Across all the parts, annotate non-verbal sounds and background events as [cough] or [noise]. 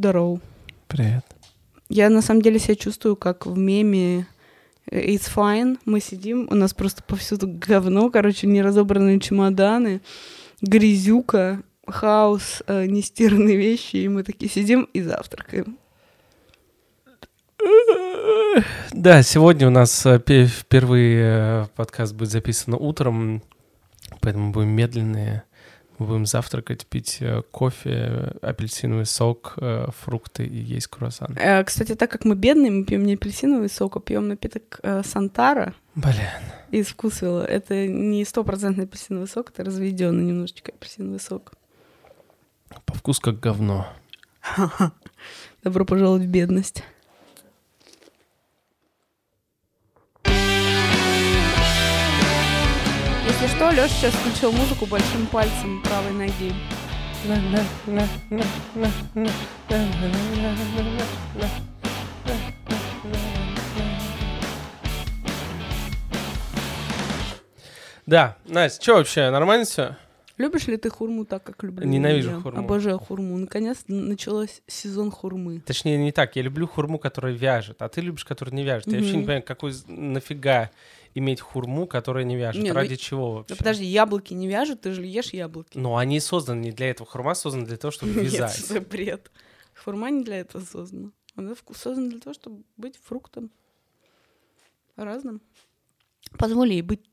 Здорово. Привет. Я на самом деле себя чувствую как в меме э, It's fine. Мы сидим, у нас просто повсюду говно, короче, неразобранные чемоданы, грязюка, хаос, э, нестиранные вещи, и мы такие сидим и завтракаем. Да, сегодня у нас э, пе- впервые э, подкаст будет записан утром, поэтому будем медленные. Будем завтракать, пить э, кофе, апельсиновый сок, э, фрукты и есть круассан. Э, Кстати, так как мы бедные, мы пьем не апельсиновый сок, а пьем напиток Сантара Блин. из вкусвилла. Это не стопроцентный апельсиновый сок, это разведенный немножечко апельсиновый сок. По вкусу как говно. [laughs] Добро пожаловать в бедность. Если что, Лёша сейчас включил музыку большим пальцем правой ноги. Да, Настя, что вообще, нормально все? Любишь ли ты хурму так, как люблю? Ненавижу я? хурму. Обожаю хурму. Наконец началось сезон хурмы. Точнее, не так. Я люблю хурму, которая вяжет, а ты любишь, которая не вяжет. Я вообще не понимаю, какой нафига иметь хурму, которая не вяжет. Не, ну Ради и- чего вообще? Ну подожди, яблоки не вяжут, ты же ешь яблоки. Но они созданы не для этого. Хурма создана для того, чтобы [laughs] Нет, вязать. что за бред. Хурма не для этого создана. Она создана для того, чтобы быть фруктом разным. Позволь ей быть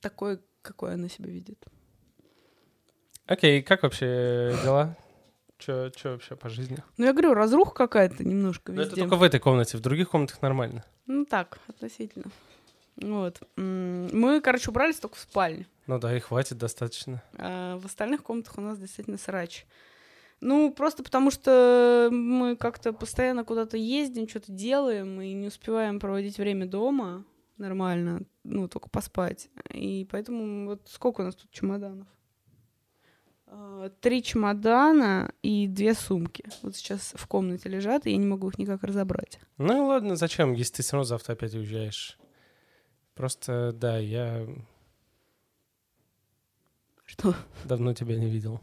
такой, какой она себя видит. Окей, как вообще дела? Че вообще по жизни? Ну, я говорю, разруха какая-то немножко Ну, это везде. только в этой комнате, в других комнатах нормально. Ну, так, относительно. Вот. Мы, короче, убрались только в спальне. Ну да, и хватит достаточно. А в остальных комнатах у нас действительно срач. Ну, просто потому что мы как-то постоянно куда-то ездим, что-то делаем и не успеваем проводить время дома нормально, ну, только поспать. И поэтому вот сколько у нас тут чемоданов? А, Три чемодана и две сумки. Вот сейчас в комнате лежат, и я не могу их никак разобрать. Ну и ладно, зачем, если ты все равно завтра опять уезжаешь? Просто, да, я Что? давно тебя не видел.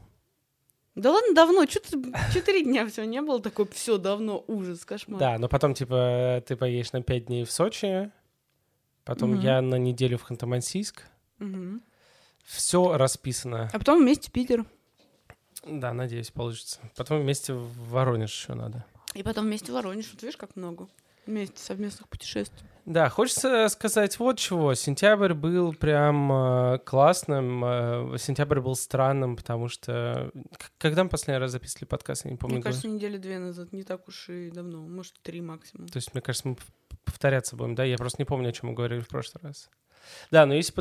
Да ладно, давно. Четыре дня все не было такой, все давно, ужас, кошмар. Да, но потом, типа, ты поедешь на пять дней в Сочи, потом Мгм. я на неделю в Ханты-Мансийск. Мгм. Все расписано. А потом вместе Питер. Да, надеюсь, получится. Потом вместе в Воронеж еще надо. И потом вместе в Воронеж. Вот видишь, как много. Вместе совместных путешествий. Да, хочется сказать вот чего. Сентябрь был прям э, классным. э, сентябрь был странным, потому что... Когда мы последний раз записывали подкаст, я не помню. Мне кажется, недели две назад. Не так уж и давно. Может, три максимум. То есть, мне кажется, мы повторяться будем, да? Я просто не помню, о чем мы говорили в прошлый раз. Да, но если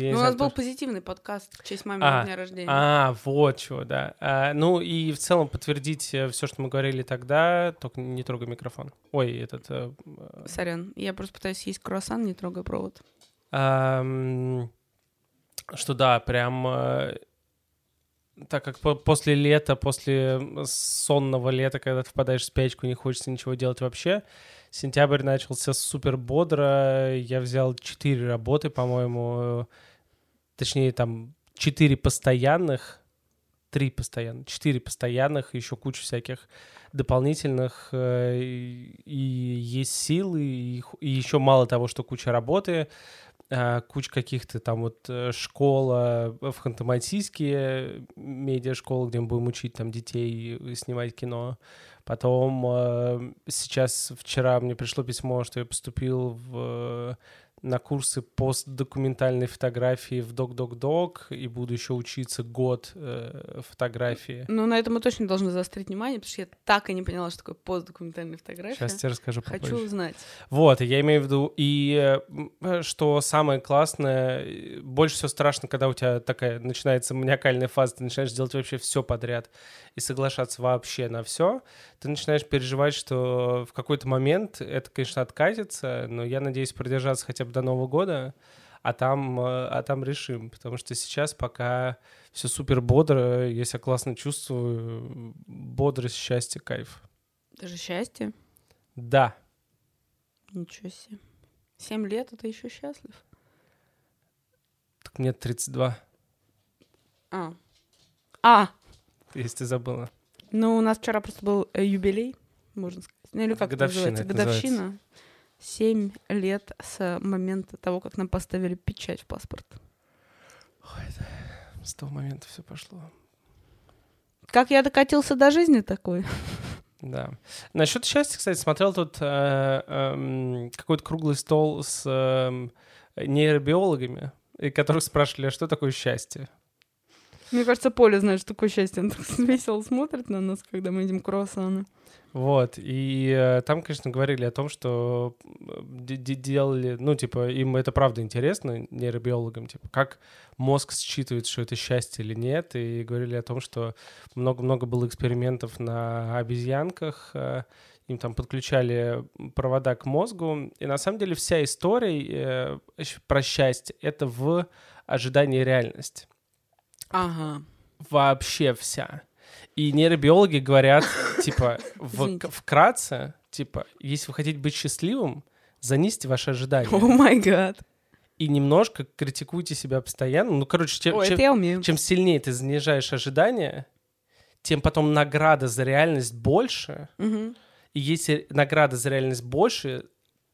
не Ну, у нас был позитивный подкаст в честь маминого А, дня рождения. А, вот чего, да. А, ну и в целом подтвердить все, что мы говорили тогда, только не трогай микрофон. Ой, этот... э, э, Сорян, я просто пытаюсь съесть круассан, не трогая провод. Ам, что да, прям э, так как по- после лета, после сонного лета, когда ты впадаешь в спячку, не хочется ничего делать вообще, сентябрь начался супер бодро. Я взял четыре работы, по-моему, э, точнее там четыре постоянных, три постоянных, четыре постоянных, еще куча всяких дополнительных, э, и, есть силы, и, еще мало того, что куча работы, куча каких-то там вот э, школа в Ханты-Мансийске, медиашкола, где мы будем учить там детей снимать кино. Потом э, сейчас, вчера мне пришло письмо, что я поступил в, на курсы постдокументальной фотографии в Док-Док-Док и буду еще учиться год э, фотографии. Ну, на это мы точно должны заострить внимание, потому что я так и не поняла, что такое постдокументальная фотография. Сейчас тебе расскажу попозже. Хочу узнать. Вот, я имею в виду, и э, что самое классное, э, больше всего страшно, когда у тебя такая начинается маниакальная фаза, ты начинаешь делать вообще все подряд и соглашаться вообще на все, ты начинаешь переживать, что в какой-то момент это, конечно, откатится, но я надеюсь продержаться хотя бы до Нового года, а там, э, а там решим, потому что сейчас пока все супер бодро, я себя классно чувствую, бодрость, счастье, кайф. Это же счастье. Да, Ничего себе. Семь лет, это еще счастлив. так мне 32. А. А, если ты забыла. Ну, у нас вчера просто был э, юбилей, можно сказать. Ну, или как это называется? Годовщина. Семь лет с момента того, как нам поставили печать в паспорт. С того момента все пошло. Как я докатился до жизни такой? Да. Насчет счастья, кстати, смотрел тут э, эм, какой-то круглый стол с эм, нейробиологами, которых спрашивали, а что такое счастье? Мне кажется, Поля знает, что такое счастье. Он так весело смотрит на нас, когда мы едим круассаны. Вот, и э, там, конечно, говорили о том, что де- де- делали, ну, типа, им это правда интересно, нейробиологам, типа, как мозг считывает, что это счастье или нет, и говорили о том, что много-много было экспериментов на обезьянках, э, им там подключали провода к мозгу, и на самом деле вся история э, про счастье — это в ожидании реальности. Ага. Вообще вся. И нейробиологи говорят, [laughs] типа, в- вкратце, типа, если вы хотите быть счастливым, занизьте ваши ожидания. О май гад. И немножко критикуйте себя постоянно. Ну, короче, чем, Ой, чем- чем сильнее ты занижаешь ожидания, тем потом награда за реальность больше. Мгм. И если награда за реальность больше,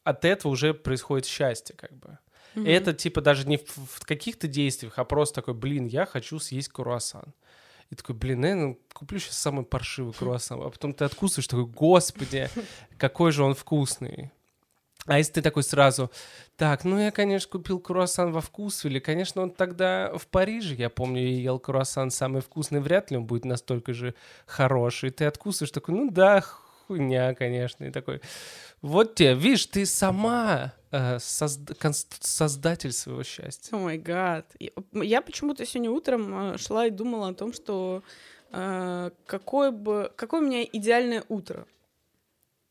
от этого уже происходит счастье, как бы. И Мгм. это типа даже не в, в каких-то действиях, а просто такой, блин, я хочу съесть круассан. И такой, блин, наверное, куплю сейчас самый паршивый [laughs] круассан. А потом ты откусываешь, такой, господи, какой же он вкусный. А если ты такой сразу, так, ну я, конечно, купил круассан во вкус, или, конечно, он тогда в Париже, я помню, я ел круассан самый вкусный, вряд ли он будет настолько же хороший. И ты откусываешь, такой, ну да, хуйня, конечно. И такой, вот тебе, видишь, ты сама э, созд- создатель своего счастья. О май гад. Я- почему-то сегодня утром э, шла и думала о том, что э, какое бы какое у меня идеальное утро.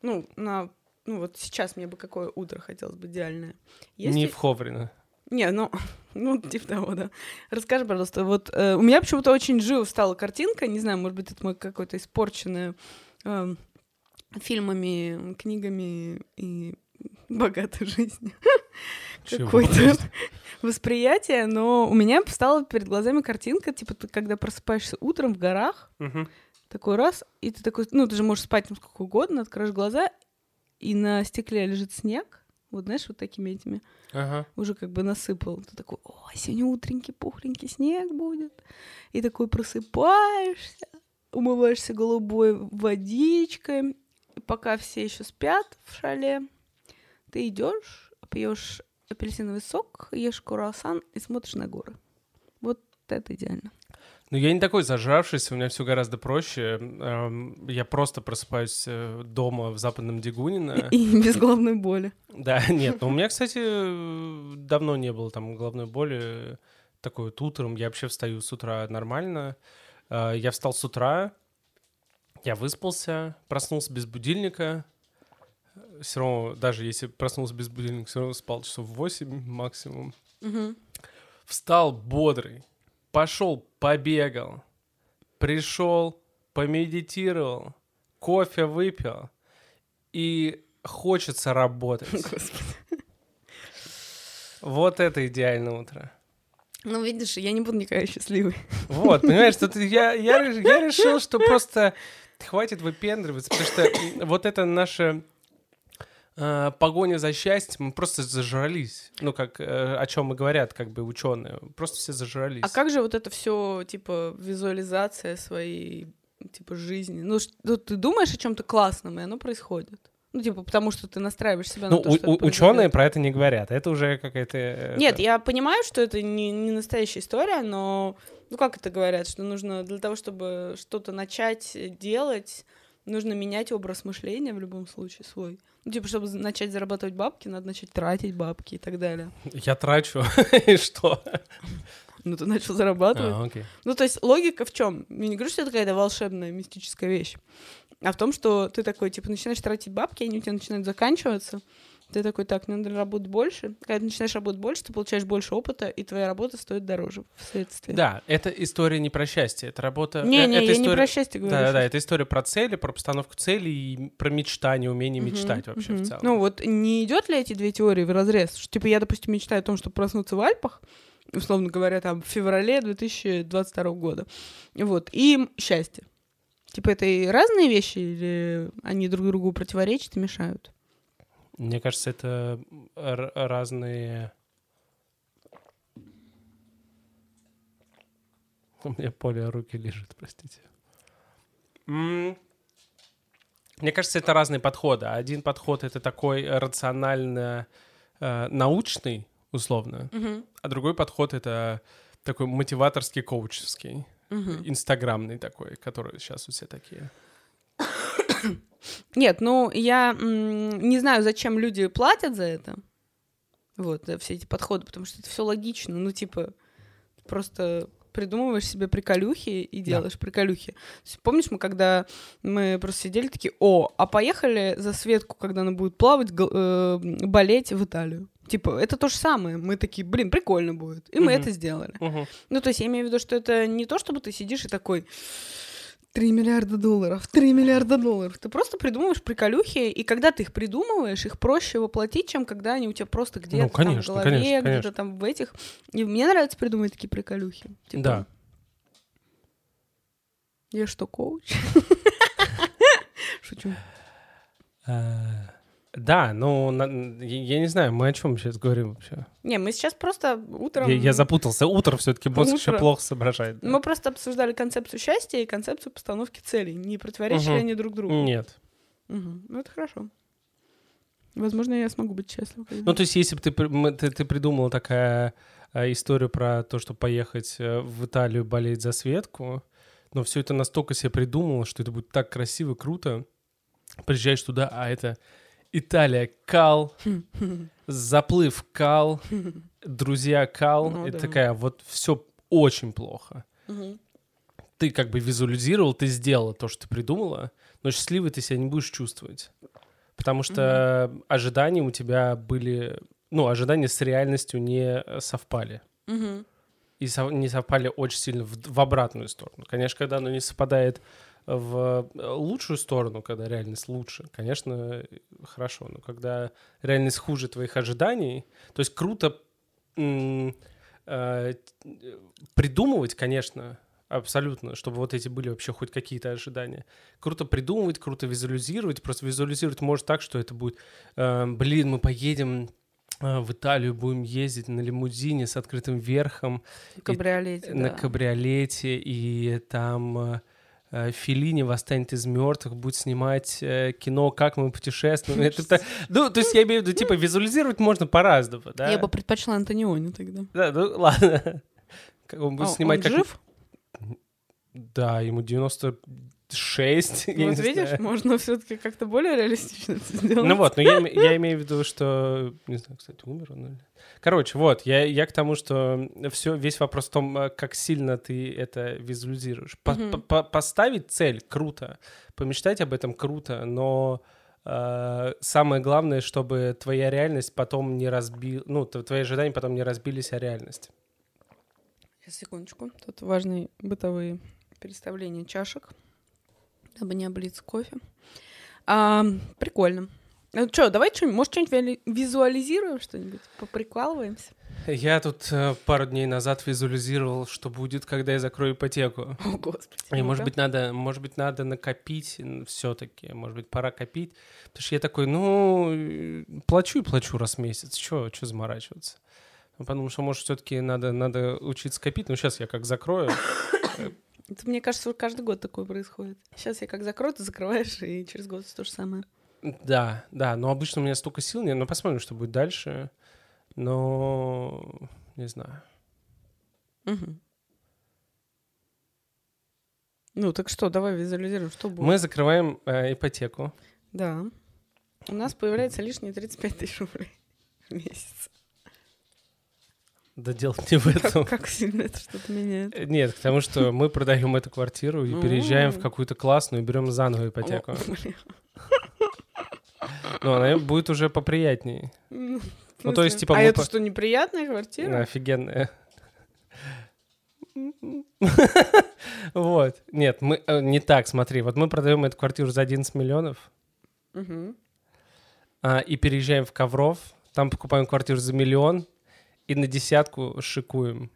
Ну, на ну вот сейчас мне бы какое утро хотелось бы идеальное. Есть Не в Ховрино. Не, ну, [laughs] ну, типа того, да. Расскажи, пожалуйста, вот э, у меня почему-то очень живо встала картинка, не знаю, может быть, это мой какой-то испорченный эм, фильмами, книгами и богатой жизнью какое-то восприятие, но у меня встала перед глазами картинка, типа ты когда просыпаешься утром в горах, такой раз, и ты такой, ну, ты же можешь спать там сколько угодно, откроешь глаза, и на стекле лежит снег, вот знаешь, вот такими этими Ага. уже как бы насыпал. Ты такой, о, сегодня утренний пухленький снег будет. И такой просыпаешься, умываешься голубой водичкой. Пока все еще спят в шале, ты идешь, пьешь апельсиновый сок, ешь круассан и смотришь на горы. Вот это идеально. Ну, я не такой зажравшийся, у меня все гораздо проще. Эм, Я просто просыпаюсь э, дома в западном Дегунино. [laughs] И без головной боли. Да, нет, но у меня, кстати, давно не было там головной боли. Такой вот утром, я вообще встаю с утра нормально. Э, Я встал с утра, я выспался, проснулся без будильника. Все равно, даже если проснулся без будильника, все равно спал часов 8 максимум. Мгм. Встал бодрый, пошел, побегал, пришел, помедитировал, кофе выпил, и хочется работать. [laughs] Господи. Вот это идеальное утро. Ну, видишь, я не буду никогда счастливой. Вот, понимаешь, тут я, я, я решил, что просто хватит выпендриваться, потому что вот это наша э, погоня за счастьем, мы просто зажрались. Ну, как, э, о чем и говорят, как бы, ученые. Просто все зажрались. А как же вот это все, типа, визуализация своей, типа, жизни? Ну, ну, ты думаешь о чем-то классном, и оно происходит. Ну, типа, потому что ты настраиваешь себя Ну, на то, у- что у- ученые про это не говорят. Это уже какая-то... э, Нет, это- я понимаю, что это не, не настоящая история, но, ну, как это говорят, что нужно для того, чтобы что-то начать делать, нужно менять образ мышления в любом случае свой. Ну, типа, чтобы начать зарабатывать бабки, надо начать тратить бабки и так далее. Я трачу. [laughs] И что? Ну, ты начал зарабатывать. А, окей. Ну, то есть логика в чем? Я не говорю, что это какая-то волшебная, мистическая вещь, а в том, что ты такой, типа, начинаешь тратить бабки, они у тебя начинают заканчиваться, ты такой, так, надо работать больше. Когда ты начинаешь работать больше, ты получаешь больше опыта, и твоя работа стоит дороже вследствие. Да, это история не про счастье, это работа... э, Не-не, это я не история- про счастье говорю. Да, да, да, сейчас. это история про цели, про постановку целей и про мечтание, умение Мгм, мечтать вообще мгм. в целом. Ну вот, не идет ли эти две теории в разрез? Что, типа, я, допустим, мечтаю о том, чтобы проснуться в Альпах, условно говоря, там, в феврале 2022 года. Вот, и счастье. Типа это и разные вещи, или они друг другу противоречат и мешают? Мне кажется, это разные... У меня поле руки лежит, простите. Мне кажется, это разные подходы. Один подход — это такой рационально э, научный, условно, а другой подход — это такой мотиваторский, коучевский, инстаграмный такой, который сейчас у все такие. [coughs] Нет, ну я не знаю, зачем люди платят за это. Вот, за все эти подходы, потому что это все логично. Ну, типа, просто придумываешь себе приколюхи и делаешь приколюхи. То есть, помнишь, мы когда мы просто сидели такие, о, а поехали за Светку, когда она будет плавать, э, болеть в Италию. Типа, это то же самое. Мы такие, блин, прикольно будет. И мы это сделали. Ну, то есть я имею в виду, что это не то, чтобы ты сидишь и такой... 3 миллиарда долларов, 3 миллиарда долларов. Ты просто придумываешь приколюхи, и когда ты их придумываешь, их проще воплотить, чем когда они у тебя просто где-то Ну, конечно, там в голове, конечно, где-то конечно. там в этих. И мне нравится придумывать такие приколюхи. Типа, Да. Я что, коуч? [laughs] Шучу. Да, ну, на- я не знаю, мы о чем сейчас говорим вообще. Не, мы сейчас просто утром... Я, я запутался. Утро все-таки мозг еще плохо соображает. да. Мы просто обсуждали концепцию счастья и концепцию постановки целей. Не противоречат ли Мгм. они друг другу? Нет. Мгм. Ну, это хорошо. Возможно, я смогу быть счастлива. когда- Ну, то есть, если бы ты, мы- ты, ты придумала такая э, историю про то, что поехать э, в Италию болеть за Светку, но все это настолько себе придумала, что это будет так красиво, круто. Приезжаешь туда, а это Италия, кал, [laughs] заплыв кал, [laughs] друзья кал. Ну это да. такая вот все очень плохо. Мгм. Ты как бы визуализировал, ты сделала то, что ты придумала, но счастливой ты себя не будешь чувствовать. Потому что ожидания у тебя были... Ну, ожидания с реальностью не совпали. Мгм. И со- не совпали очень сильно в, в обратную сторону. Конечно, когда оно не совпадает в э, лучшую сторону, когда реальность лучше, конечно, хорошо. Но когда реальность хуже твоих ожиданий, то есть круто м, э, придумывать, конечно, абсолютно, чтобы вот эти были вообще хоть какие-то ожидания. Круто придумывать, круто визуализировать. Просто визуализировать может так, что это будет, э, блин, мы поедем в Италию, будем ездить на лимузине с открытым верхом, кабриолете, на да. кабриолете, и там Э, Филини «Восстанет из мертвых» будет снимать э, кино «Как мы путешествуем». Это, ну, то есть я имею в виду, типа, визуализировать можно по-разному, да? Я бы предпочла Антониони тогда. Да, ну, ладно. Он будет а, снимать он как... жив? Да, ему 90 6. [laughs] Ну, вот видишь, знаю. можно все-таки как-то более реалистично это сделать. Ну вот, но я, [laughs] я имею в виду, что... Не знаю, кстати, умер он или... Короче, вот, я, я к тому, что все, весь вопрос в том, э, как сильно ты это визуализируешь. По, угу. по, поставить цель — круто, помечтать об этом — круто, но э, самое главное, чтобы твоя реальность потом не разбила... Ну, твои ожидания потом не разбились о реальность. Сейчас, секундочку. Тут важные бытовые переставления чашек — дабы не облиться кофе. А, прикольно. Ну что, давай что-нибудь, может, что-нибудь визуализируем что-нибудь? Поприкалываемся? Я тут э, пару дней назад визуализировал, что будет, когда я закрою ипотеку. [laughs] О, господи. И, может быть, надо, может быть, надо накопить все-таки. Может быть, пора копить. Потому что я такой, ну, э, плачу и плачу раз в месяц. Че заморачиваться? Ну, Потому что, может, все-таки надо, надо учиться копить. Ну, сейчас я как закрою. [coughs] Это, мне кажется, каждый год такое происходит. Сейчас я как закрою, ты закрываешь, и через год то же самое. Да, да. Но обычно у меня столько сил нет. Ну, посмотрим, что будет дальше. Но не знаю. Мгм. Ну, так что, давай визуализируем, что будет. Мы закрываем э, ипотеку. Да. У нас появляется лишние 35 тысяч рублей в месяц. Да дело не в этом. Как, как сильно это что-то меняет. Э, Нет, к тому, что мы продаем эту квартиру и переезжаем в какую-то классную и берем заново ипотеку. Но она будет уже поприятнее. Ну, Ну, то есть, типа, А это что, неприятная квартира? Офигенная. Вот. Нет, мы э, не так, смотри. Вот мы продаем эту квартиру за 11 миллионов а, и переезжаем в Ковров. Там покупаем квартиру за миллион и на десятку шикуем.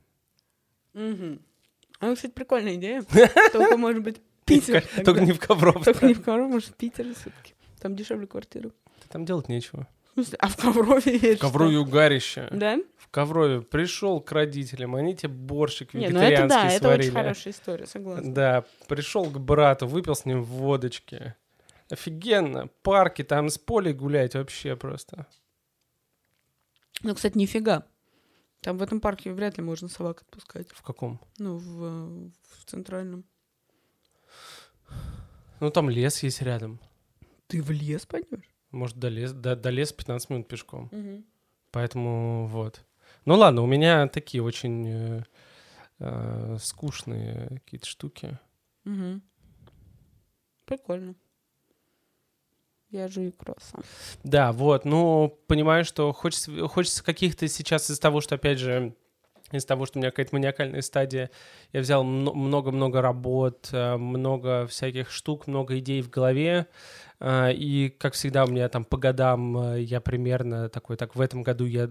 А, ну, кстати, прикольная идея. Только, может быть, [laughs] Питер. Только не в Ковров. Только не в Коврове, может, в Питере все-таки. Там дешевле квартиры. Там делать нечего. А в Коврове есть В Коврове угарище. Да? В Коврове пришел к родителям, они тебе борщик Не, ну это вегетарианский да, это очень сварили. хорошая история, согласна. Да, пришел к брату, выпил с ним водочки. Офигенно. Парки там с полей гулять вообще просто. Ну, кстати, нифига. Там в этом парке вряд ли можно собак отпускать. В каком? Ну, в, в центральном. Ну, там лес есть рядом. Ты в лес пойдешь? Может, до, лес, до, до леса 15 минут пешком. Поэтому вот. Ну ладно, у меня такие очень э, э, скучные какие-то штуки. Угу. Прикольно. Я же и краса. Да, вот, ну, понимаю, что хочется, хочется каких-то сейчас из того, что, опять же, из того, что у меня какая-то маниакальная стадия, я взял мно- много-много работ, э, много всяких штук, много идей в голове, и, как всегда, у меня там по годам э, я примерно такой, так, в этом году я,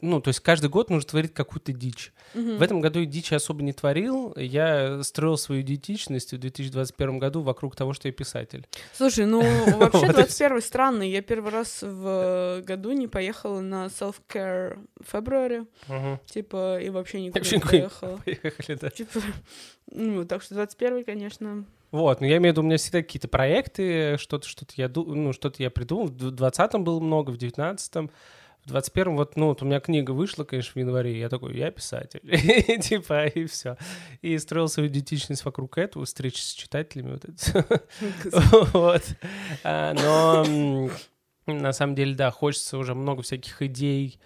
ну, то есть каждый год нужно творить какую-то дичь. В этом году я дичи особо не творил, я строил свою идентичность в 2021 году вокруг того, что я писатель. Слушай, ну вообще [laughs] Вот и 21 странный. Я первый раз в году не поехала на self-care в феврале. Типа, и вообще никуда Вообще не никуда не поехала. [laughs] Поехали, да. Типа, ну, так что 21 конечно. Вот, но я имею в виду, у меня всегда какие-то проекты, что-то, что-то я, ну, что-то я придумал. В 20-м было много, в 19-м. В 21-м вот, ну, вот у меня книга вышла, конечно, в январе, я такой, я писатель. [laughs] И Типа, и все. И строил свою идентичность вокруг этого, встречи с читателями, вот это. Вот. А, Но на самом деле, да, хочется уже много всяких идей,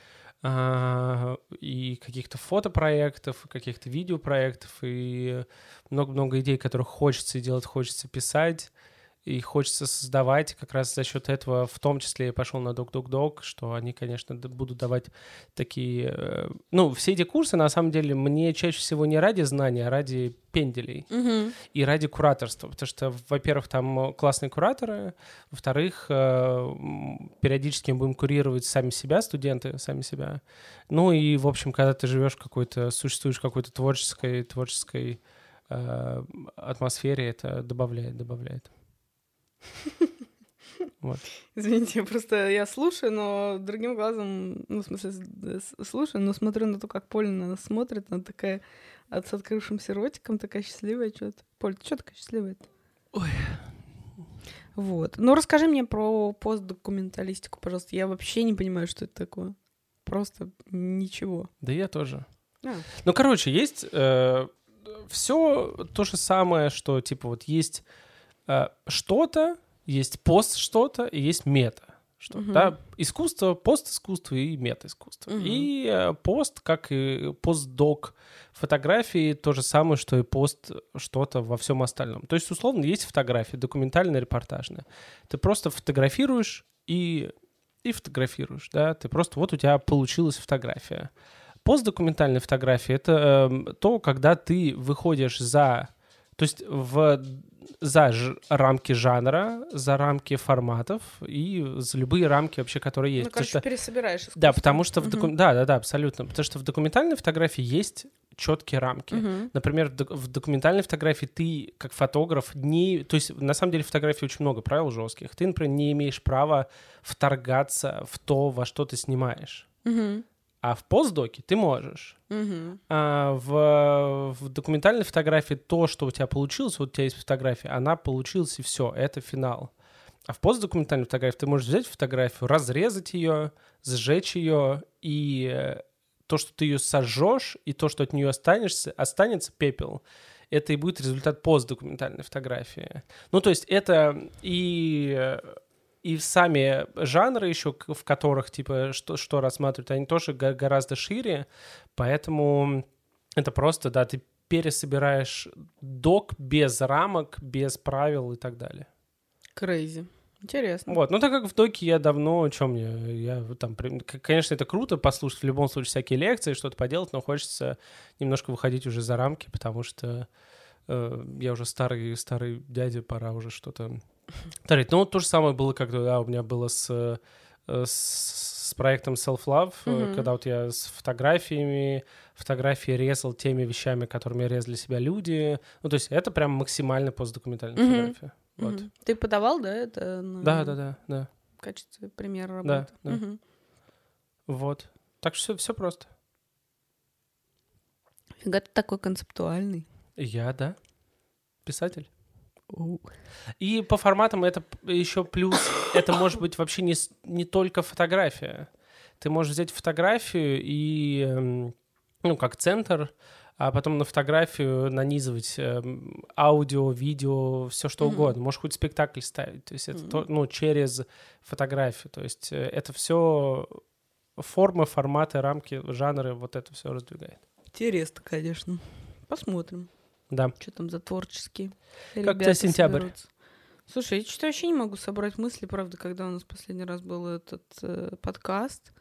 и каких-то фотопроектов, каких-то видеопроектов, и много-много идей, которых хочется делать, хочется писать, и хочется создавать. Как раз за счет этого в том числе я пошел на Док-Док-Док, что они, конечно, будут давать такие... э, Ну, все эти курсы, на самом деле, мне чаще всего не ради знаний, а ради пенделей Мгм. и ради кураторства, потому что, во-первых, там классные кураторы, во-вторых, э, периодически мы будем курировать сами себя, студенты сами себя. Ну и, в общем, когда ты живешь какой-то, существуешь какой-то творческой, творческой э, атмосфере, это добавляет, добавляет. [laughs] Вот. Извините, просто я слушаю, но другим глазом, ну, в смысле, слушаю, но смотрю на то, как Поля на нас смотрит, она такая от с открывшимся ротиком, такая счастливая что-то. Поль, ты что такая счастливая Ой. Вот. Ну, расскажи мне про постдокументалистику, пожалуйста. Я вообще не понимаю, что это такое. Просто ничего. Да я тоже. А. Ну, короче, есть все то же самое, что, типа, вот есть э, что-то, есть пост что-то и есть мета. Что, Мгм. да, искусство, пост-искусство и мета-искусство. Мгм. И э, пост, как и постдок фотографии, то же самое, что и пост что-то во всем остальном. То есть, условно, есть фотографии, документальные, репортажные. Ты просто фотографируешь и, и фотографируешь, да, ты просто, вот у тебя получилась фотография. Постдокументальная фотография — это эм, то, когда ты выходишь за... То есть в, за ж- рамки жанра, за рамки форматов и за любые рамки вообще, которые есть. ну, короче, что- пересобираешь искусство. да, потому что в доку- да, да, да, абсолютно, потому что в документальной фотографии есть четкие рамки. Мгм. Например, в, док- в документальной фотографии ты, как фотограф, не... То есть, на самом деле, в фотографии очень много правил жестких. Ты, например, не имеешь права вторгаться в то, во что ты снимаешь. Мгм. А в постдоке ты можешь. Мгм. А в, в документальной фотографии то, что у тебя получилось, вот у тебя есть фотография, она получилась, и все, это финал. А в постдокументальной фотографии ты можешь взять фотографию, разрезать ее, сжечь ее, и э, то, что ты ее сожжешь, и то, что от нее останешься, останется пепел, это и будет результат постдокументальной фотографии. Ну, то есть это и э, и сами жанры еще, в которых, типа, что, что рассматривают, они тоже го- гораздо шире, поэтому это просто, да, ты пересобираешь док без рамок, без правил и так далее. Крейзи. Интересно. Вот, ну так как в доке я давно, что мне, я там, конечно, это круто послушать в любом случае всякие лекции, что-то поделать, но хочется немножко выходить уже за рамки, потому что э, я уже старый, старый дядя, пора уже что-то творить. Ну, вот то же самое было, когда да, у меня было с, э, с с проектом Self Love, э, когда вот я с фотографиями, фотографии резал теми вещами, которыми резали себя люди. Ну, то есть это прям максимально постдокументальная Мгм. фотография. Вот. Мгм. Ты подавал, да, это на- Да, да, да, да. в качестве примера Да, работы? да. Мгм. Вот. Так что все просто. Фига ты такой концептуальный. Я, да, писатель. И по форматам это еще плюс, [coughs] это может быть вообще не, не только фотография. Ты можешь взять фотографию и, эм, ну, как центр, а потом на фотографию нанизывать эм, аудио, видео, все что Мгм. угодно. Можешь хоть спектакль ставить. То есть это, Мгм. то- ну, через фотографию. То есть э, это все формы, форматы, рамки, жанры, вот это все раздвигает. Интересно, конечно. Посмотрим, Да. что там за творческие Как у тебя сентябрь? соберутся. Слушай, я что-то вообще не могу собрать мысли, правда, когда у нас последний раз был этот э, подкаст.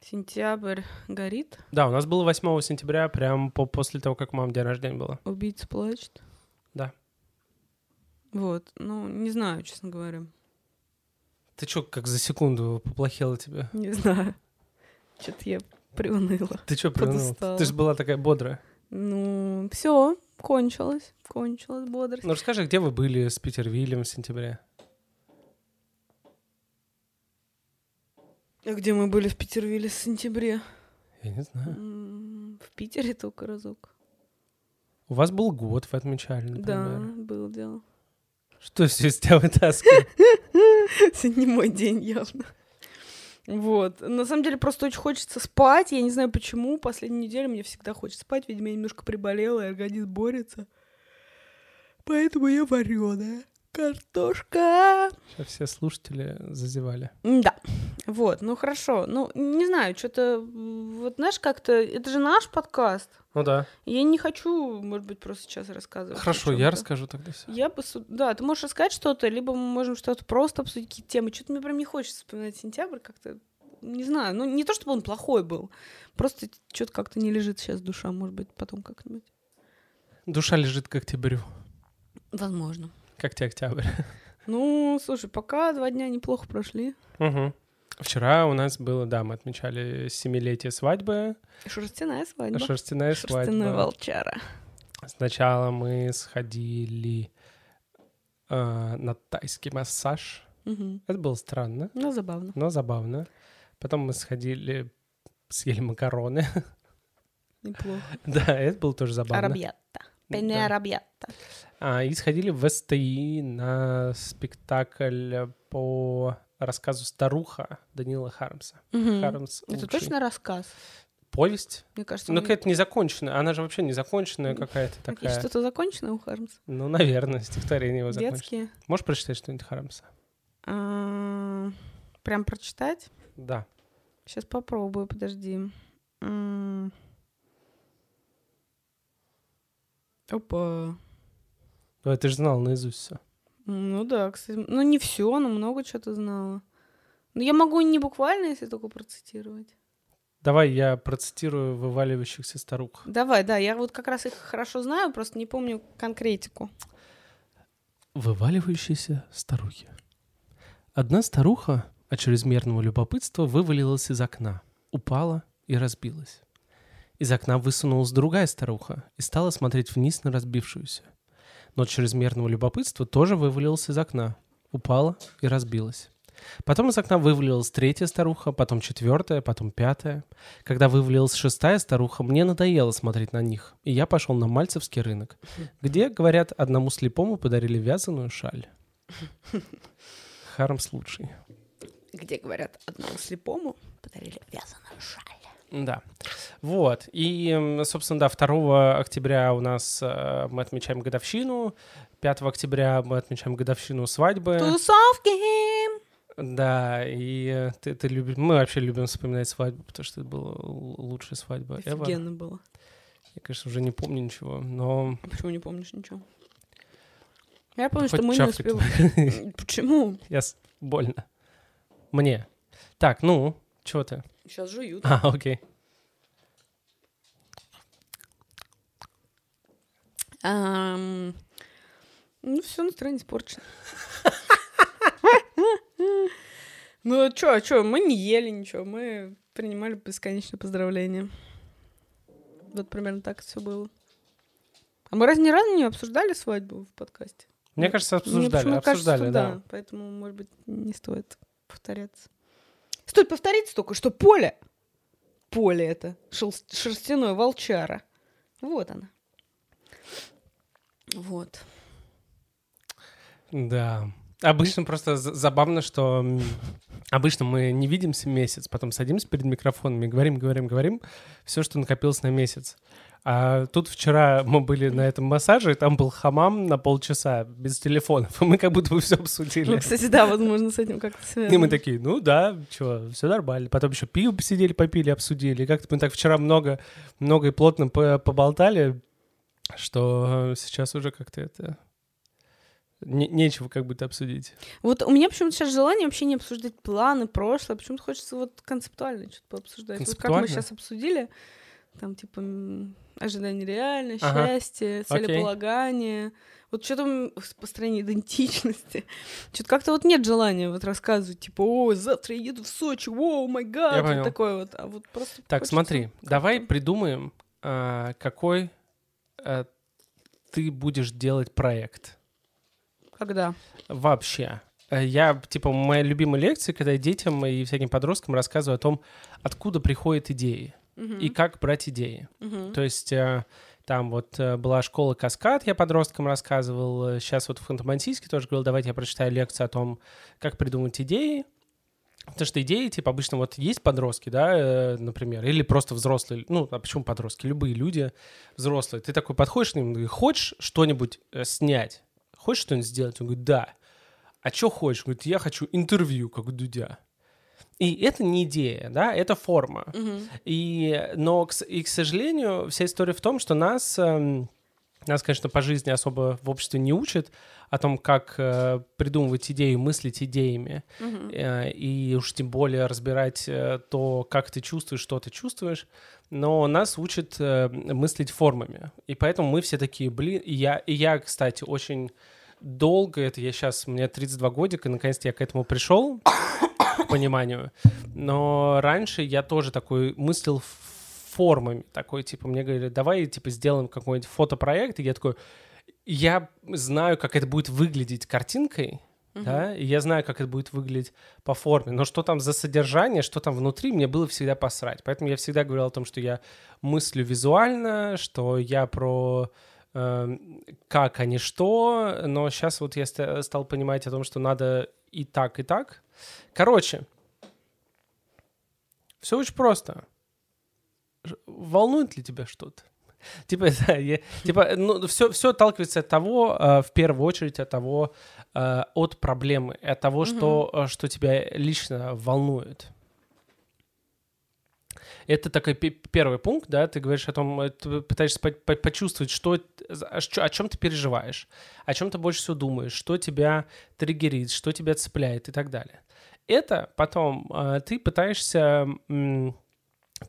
Сентябрь горит, Да, у нас было 8 сентября, прям по- после того, как мам день рождения было. убийца плачет. Да. Вот, ну, не знаю, честно говоря. Ты чё, как за секунду поплохело тебе? Не знаю. Что-то я приуныла. Ты чё, приуныла? Подустала. Ты же была такая бодрая. Ну, все, кончилось. Кончилась бодрость. Ну расскажи, где вы были с Питервиллем в сентябре? А где мы были в Петервилле в сентябре? Я не знаю. В Питере только разок. У вас был год, вы отмечали, Да, например. было дело. Что все из тебя вытаскивает? [laughs] Сегодня не мой день явно. Вот. На самом деле просто очень хочется спать. Я не знаю почему. Последнюю неделю мне всегда хочется спать. Видимо, я немножко приболела, и организм борется. Поэтому я вареная. Картошка. Сейчас все слушатели зазевали. Да. Вот, ну хорошо. Ну, не знаю, что-то... Вот знаешь, как-то... Это же наш подкаст. Ну да. Я не хочу, может быть, просто сейчас рассказывать. Хорошо, я расскажу тогда все. Я бы... Да, ты можешь рассказать что-то, либо мы можем что-то просто обсудить, какие-то темы. Что-то мне прям не хочется вспоминать сентябрь как-то. Не знаю, ну не то, чтобы он плохой был. Просто что-то как-то не лежит сейчас душа, может быть, потом как-нибудь. Душа лежит к октябрю. Возможно. Как тебе октябрь? Ну, слушай, пока два дня неплохо прошли. Угу. Вчера у нас было, да, мы отмечали семилетие свадьбы, Шерстяная свадьба. шерстяная Шерстяная свадьба. волчара. Сначала мы сходили э, на тайский массаж. Мгм. Это было странно, Ну, забавно. но забавно. Потом мы сходили, съели макароны. [laughs] Неплохо. да, это было тоже забавно. Арабьятта. Пене Да. арабьятта. А, и сходили в СТИ на спектакль по рассказу «Старуха» Данила Хармса. Мгм. Хармс Это точно рассказ? Повесть? Мне кажется, мы- какая-то незаконченная. Она же вообще незаконченная какая-то такая. что-то законченное у Хармса? Ну, наверное, стихотворение его закончено. Детские? Можешь прочитать что-нибудь Хармса? А, Прям прочитать? Да. Сейчас попробую, подожди. Опа. Ну, ты же знал наизусть все. Ну да, кстати. Ну не все, но много чего-то знала. Но я могу не буквально, если только процитировать. Давай я процитирую вываливающихся старух. Давай, да, я вот как раз их хорошо знаю, просто не помню конкретику. Вываливающиеся старухи. Одна старуха от чрезмерного любопытства вывалилась из окна, упала и разбилась. Из окна высунулась другая старуха и стала смотреть вниз на разбившуюся. Но от чрезмерного любопытства тоже вывалилась из окна, упала и разбилась. Потом из окна вывалилась третья старуха, потом четвертая, потом пятая. Когда вывалилась шестая старуха, мне надоело смотреть на них, и я пошел на Мальцевский рынок, где, говорят, одному слепому подарили вязаную шаль. Хармс лучший. Где, говорят, одному слепому подарили вязаную шаль. Да. Вот. И, собственно, да, 2 октября у нас э, мы отмечаем годовщину. 5 октября мы отмечаем годовщину свадьбы. Тусовки! Да, и э, ты, ты любишь... Мы вообще любим вспоминать свадьбу, потому что это была лучшая свадьба ever. Офигенно было. Я, конечно, уже не помню ничего, но... А почему не помнишь ничего? Я помню, Хоть что мы не успевали. Почему? Я Больно. Мне. Так, ну, чего ты? Сейчас жуют. А, окей. Ам, Ну, все, настроение испорчено. Ну, а чё, а чё, мы не ели ничего, мы принимали бесконечные поздравления. Вот примерно так все было. А мы раз ни разу не обсуждали свадьбу в подкасте? Мне кажется, Мне обсуждали, кажется, обсуждали, что да. Поэтому, может быть, не стоит повторяться. Стоит повториться только, что поле, поле это, шерстяное волчара. Вот она. Вот. Да. Обычно просто забавно, что обычно мы не видимся месяц, потом садимся перед микрофонами, говорим, говорим, говорим, все, что накопилось на месяц. А тут вчера мы были на этом массаже, и там был хамам на полчаса без телефонов, и [laughs] мы как будто бы все обсудили. Ну, кстати, да, возможно, с этим как-то связано. И мы такие, ну да, что, все нормально. Потом еще пиво посидели, попили, обсудили. И как-то мы так вчера много, много и плотно по- поболтали, что сейчас уже как-то это... не- нечего как будто обсудить. Вот у меня почему-то сейчас желание вообще не обсуждать планы, прошлое. Почему-то хочется вот концептуально что-то пообсуждать. Вот как мы сейчас обсудили, там, типа, ожидание реальное, Ага. счастье, целеполагание. Вот что там в построении идентичности. [laughs] Что-то как-то вот нет желания вот рассказывать, типа, о, завтра я еду в Сочи, о, май гад, вот такое вот. А вот просто Так, хочется смотри, давай придумаем, а, какой а, ты будешь делать проект. Когда? Вообще. Я, типа, моя любимая лекция, когда я детям и всяким подросткам рассказываю о том, откуда приходят идеи И как брать идеи. Мгм. То есть э, там вот э, была школа «Каскад», я подросткам рассказывал. Сейчас вот в Ханты-Мансийске тоже говорил, давайте я прочитаю лекцию о том, как придумать идеи. Потому что идеи, типа, обычно вот есть подростки, да, э, например, или просто взрослые, ну, а почему подростки? Любые люди взрослые. Ты такой подходишь к ним, говоришь, хочешь что-нибудь э, снять? Хочешь что-нибудь сделать? Он говорит, да. А что хочешь? Он говорит, я хочу интервью, как у Дудя. И это не идея, да, это форма. Мгм. И, но, к, и, к сожалению, вся история в том, что нас, эм, нас, конечно, по жизни особо в обществе не учат о том, как э, придумывать идеи, мыслить идеями, Мгм. э, и уж тем более разбирать э, то, как ты чувствуешь, что ты чувствуешь. Но нас учат э, мыслить формами. И поэтому мы все такие, блин, и я, и я, кстати, очень долго, это я сейчас, мне 32 годика, наконец-то я к этому пришел, пониманию. Но раньше я тоже такой мыслил формами, такой, типа, мне говорили, давай, типа, сделаем какой-нибудь фотопроект, и я такой, я знаю, как это будет выглядеть картинкой, да, и я знаю, как это будет выглядеть по форме, но что там за содержание, что там внутри, мне было всегда посрать. Поэтому я всегда говорил о том, что я мыслю визуально, что я про э, как, а не что, но сейчас вот я ста- стал понимать о том, что надо и так, и так. Короче, все очень просто. Волнует ли тебя что-то? [laughs] Типа, [laughs] да, я- типа, ну, все, все отталкивается от того, э, в первую очередь, от того, э, от проблемы, от того, что, э, что тебя лично волнует. Это такой пе- первый пункт, да, ты говоришь о том, э, ты пытаешься по- по- почувствовать, что, о чем ты переживаешь, о чем ты больше всего думаешь, что тебя триггерит, что тебя цепляет и так далее. Это потом э, ты пытаешься м,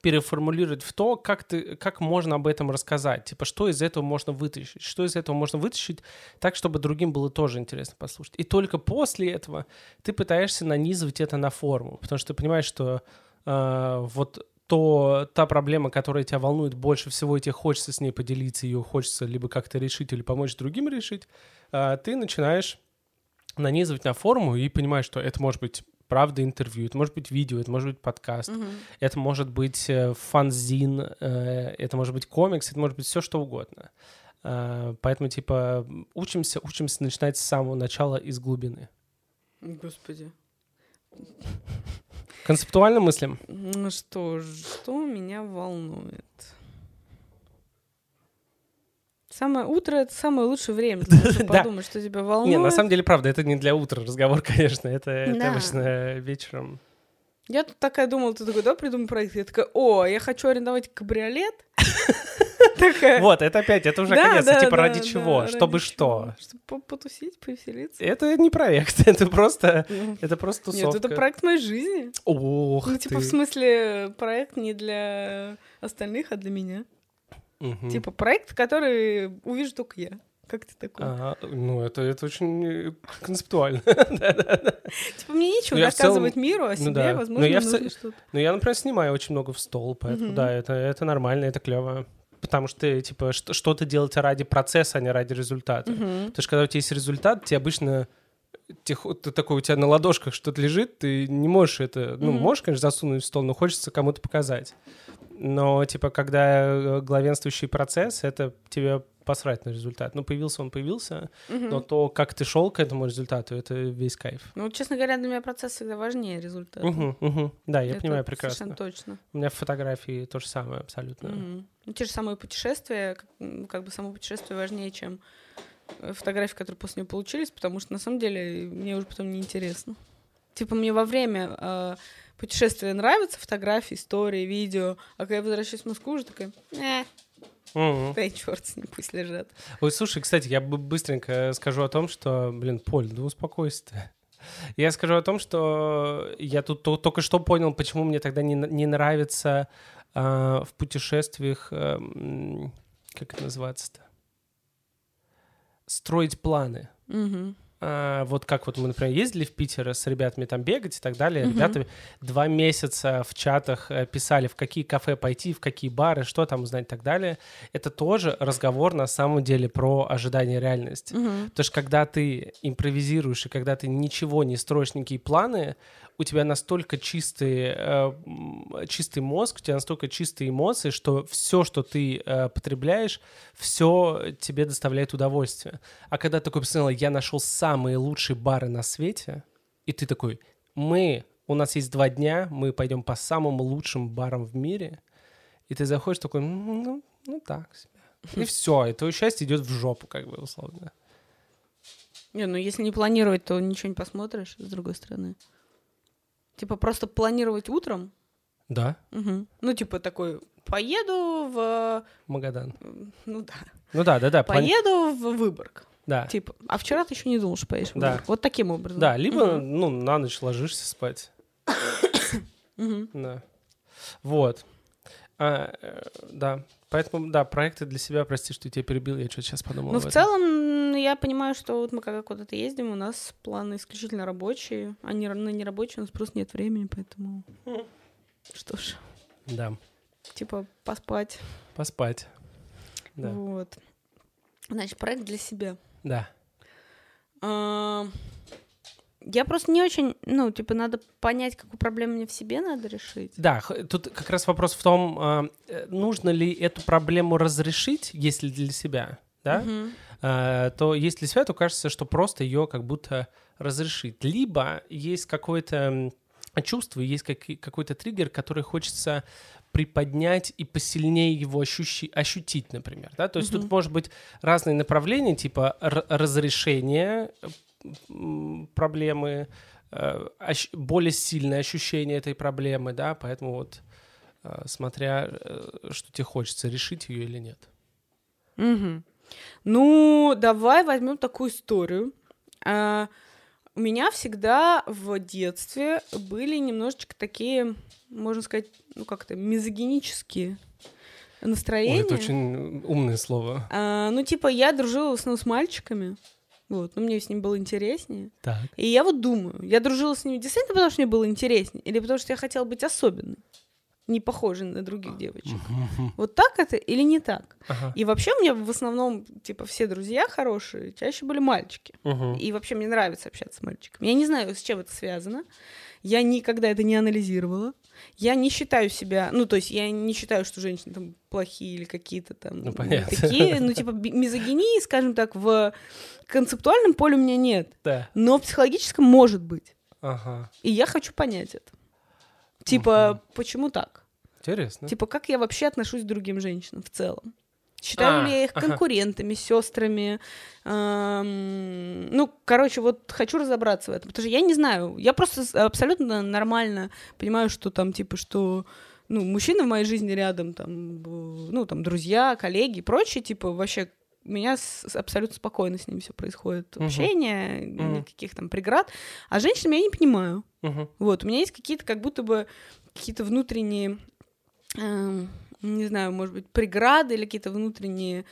переформулировать в то, как, ты, как можно об этом рассказать. Типа, что из этого можно вытащить? Что из этого можно вытащить так, чтобы другим было тоже интересно послушать. И только после этого ты пытаешься нанизывать это на форму, потому что ты понимаешь, что э, вот то та проблема, которая тебя волнует больше всего, и тебе хочется с ней поделиться, ее хочется либо как-то решить или помочь другим решить, э, ты начинаешь нанизывать на форму и понимаешь, что это может быть правда интервью, это может быть видео, это может быть подкаст, Мгм. это может быть э, фанзин, э, это может быть комикс, это может быть все что угодно. Э, Поэтому, типа, учимся, учимся начинать с самого начала из глубины. Господи. Концептуально мыслим. Ну что что меня волнует? Самое утро это самое лучшее время, [laughs] чтобы подумать, что тебя волнует. Не, на самом деле, правда, это не для утра разговор, [laughs] конечно, это, обычно вечером. Я тут такая думала, ты такой, да, придумай проект. Я такая, о, я хочу арендовать кабриолет. [laughs] Вот, это опять, это уже конец. типа ради чего? Чтобы что? Чтобы по- потусить, повеселиться. Это не проект, это просто, Ну, это просто Нет, тусовка. это проект моей жизни. Ох Ну, типа, в смысле, проект не для остальных, а для меня. Мгм. Типа, проект, который увижу только я. Как ты такой? А, ну, это, это очень э, концептуально. [laughs] Типа мне нечего Ну, доказывать целом- миру, а ну себе. Но возможно, нужно что-то. Ну, я, например, снимаю очень много в стол, поэтому, да, это, нормально, это клево. Потому что ты, типа, что- что-то делать ради процесса, а не ради результата. Мгм. Потому что когда у тебя есть результат, тебе обычно те- ты такой, у тебя на ладошках что-то лежит, ты не можешь это, ну, Мгм. можешь, конечно, засунуть в стол, но хочется кому-то показать. Но, типа, когда э, главенствующий процесс, это тебе посрать на результат. Ну, появился он, появился, Мгм. но то, как ты шел к этому результату, это весь кайф. Ну, честно говоря, для меня процесс всегда важнее результата. Мгм, мгм. Да, я Это понимаю прекрасно. Совершенно точно. У меня в фотографии то же самое абсолютно. Мгм. Ну, те же самые путешествия, как, как бы само путешествие важнее, чем фотографии, которые после него получились, потому что на самом деле мне уже потом неинтересно. Типа мне во время э, путешествия нравятся фотографии, истории, видео, а когда я возвращаюсь в Москву, уже такая, э, да и черт с ним, пусть лежат. Ой, слушай, кстати, я бы быстренько скажу о том, что, блин, Поль, да успокойся ты. Я скажу о том, что я тут то- только что понял, почему мне тогда не, не нравится а, в путешествиях, эм, как это называется-то, строить планы. Мгм. А, вот как вот мы, например, ездили в Питер с ребятами там бегать и так далее. Мгм. Ребята два месяца в чатах э, писали, в какие кафе пойти, в какие бары, что там узнать и так далее. Это тоже разговор на самом деле про ожидание реальности. Мгм. Потому что когда ты импровизируешь и когда ты ничего не строишь, никакие планы, у тебя настолько чистый, э, чистый мозг, у тебя настолько чистые эмоции, что все, что ты э, потребляешь, все тебе доставляет удовольствие. А когда такой посмотрел, я нашел самые лучшие бары на свете, и ты такой, мы, у нас есть два дня, мы пойдем по самым лучшим барам в мире, и ты заходишь такой, «М, ну, ну так себе. И [laughs] все, и твое счастье идет в жопу, как бы, условно. Не, ну если не планировать, то ничего не посмотришь, с другой стороны. Типа просто планировать утром, Да, Мгм. ну типа такой, поеду в... Магадан. Ну да. Ну да, да, да. плани- Поеду в Выборг. Да. Типа, а вчера ты еще не думал, что поедешь в Да. Вот таким образом. Да, либо, Мгм. ну, на ночь ложишься спать. Да. Вот. А, э, да. Поэтому, да, проекты для себя, прости, что я тебя перебил, я что-то сейчас подумал. Ну, в целом, я понимаю, что вот мы когда куда-то ездим, у нас планы исключительно рабочие, а не, на нерабочие у нас просто нет времени, поэтому... Что ж, Да. типа, поспать. Поспать. Да. Вот. Значит, проект для себя. Да. А, Я просто не очень, ну, типа, надо понять, какую проблему мне в себе надо решить. Да, тут как раз вопрос в том, а, э, нужно ли эту проблему разрешить, если для себя, да? А, то если для себя, то кажется, что просто ее как будто разрешить. Либо есть какое-то чувство, есть каки- какой-то триггер, который хочется приподнять и посильнее его ощущи- ощутить, например. Да? То есть Мгм. тут может быть разные направления, типа разрешение проблемы, э, более сильное ощущение этой проблемы, да, поэтому вот э, смотря, э, что тебе хочется, решить ее или нет. Мгм. Ну, давай возьмем такую историю. А, у меня всегда в детстве были немножечко такие, можно сказать, ну как-то мизогинические Ой, настроения. это очень умное слово. А, ну, типа, я дружила в основном с мальчиками. Вот, но мне с ним было интереснее. Так. И я вот думаю, я дружила с ними действительно потому, что мне было интереснее, или потому, что я хотела быть особенной, не похожей на других девочек. Вот так это или не так? Ага. И вообще у меня в основном, типа, все друзья хорошие чаще были мальчики. Мгм. И вообще мне нравится общаться с мальчиками. Я не знаю, с чем это связано. Я никогда это не анализировала. Я не считаю себя, ну, то есть я не считаю, что женщины там плохие или какие-то там Ну, понятно. такие. Ну, типа, мизогинии, скажем так, в концептуальном поле у меня нет. Да. Но в психологическом может быть. Ага. И я хочу понять это. Типа, почему так? Интересно. Типа, как я вообще отношусь к другим женщинам в целом? Считаю А, ли я их ага. конкурентами, сестрами? Эм, ну, короче, вот хочу разобраться в этом. Потому что я не знаю. Я просто абсолютно нормально понимаю, что там, типа, что ну, мужчины в моей жизни рядом, там, ну, там, друзья, коллеги и прочее, типа, вообще у меня с- абсолютно спокойно с ними все происходит. Мгм. Общение, Мгм. никаких там преград. А женщинами я не понимаю. Мгм. Вот, у меня есть какие-то как будто бы какие-то внутренние, эм, не знаю, может быть, преграды или какие-то внутренние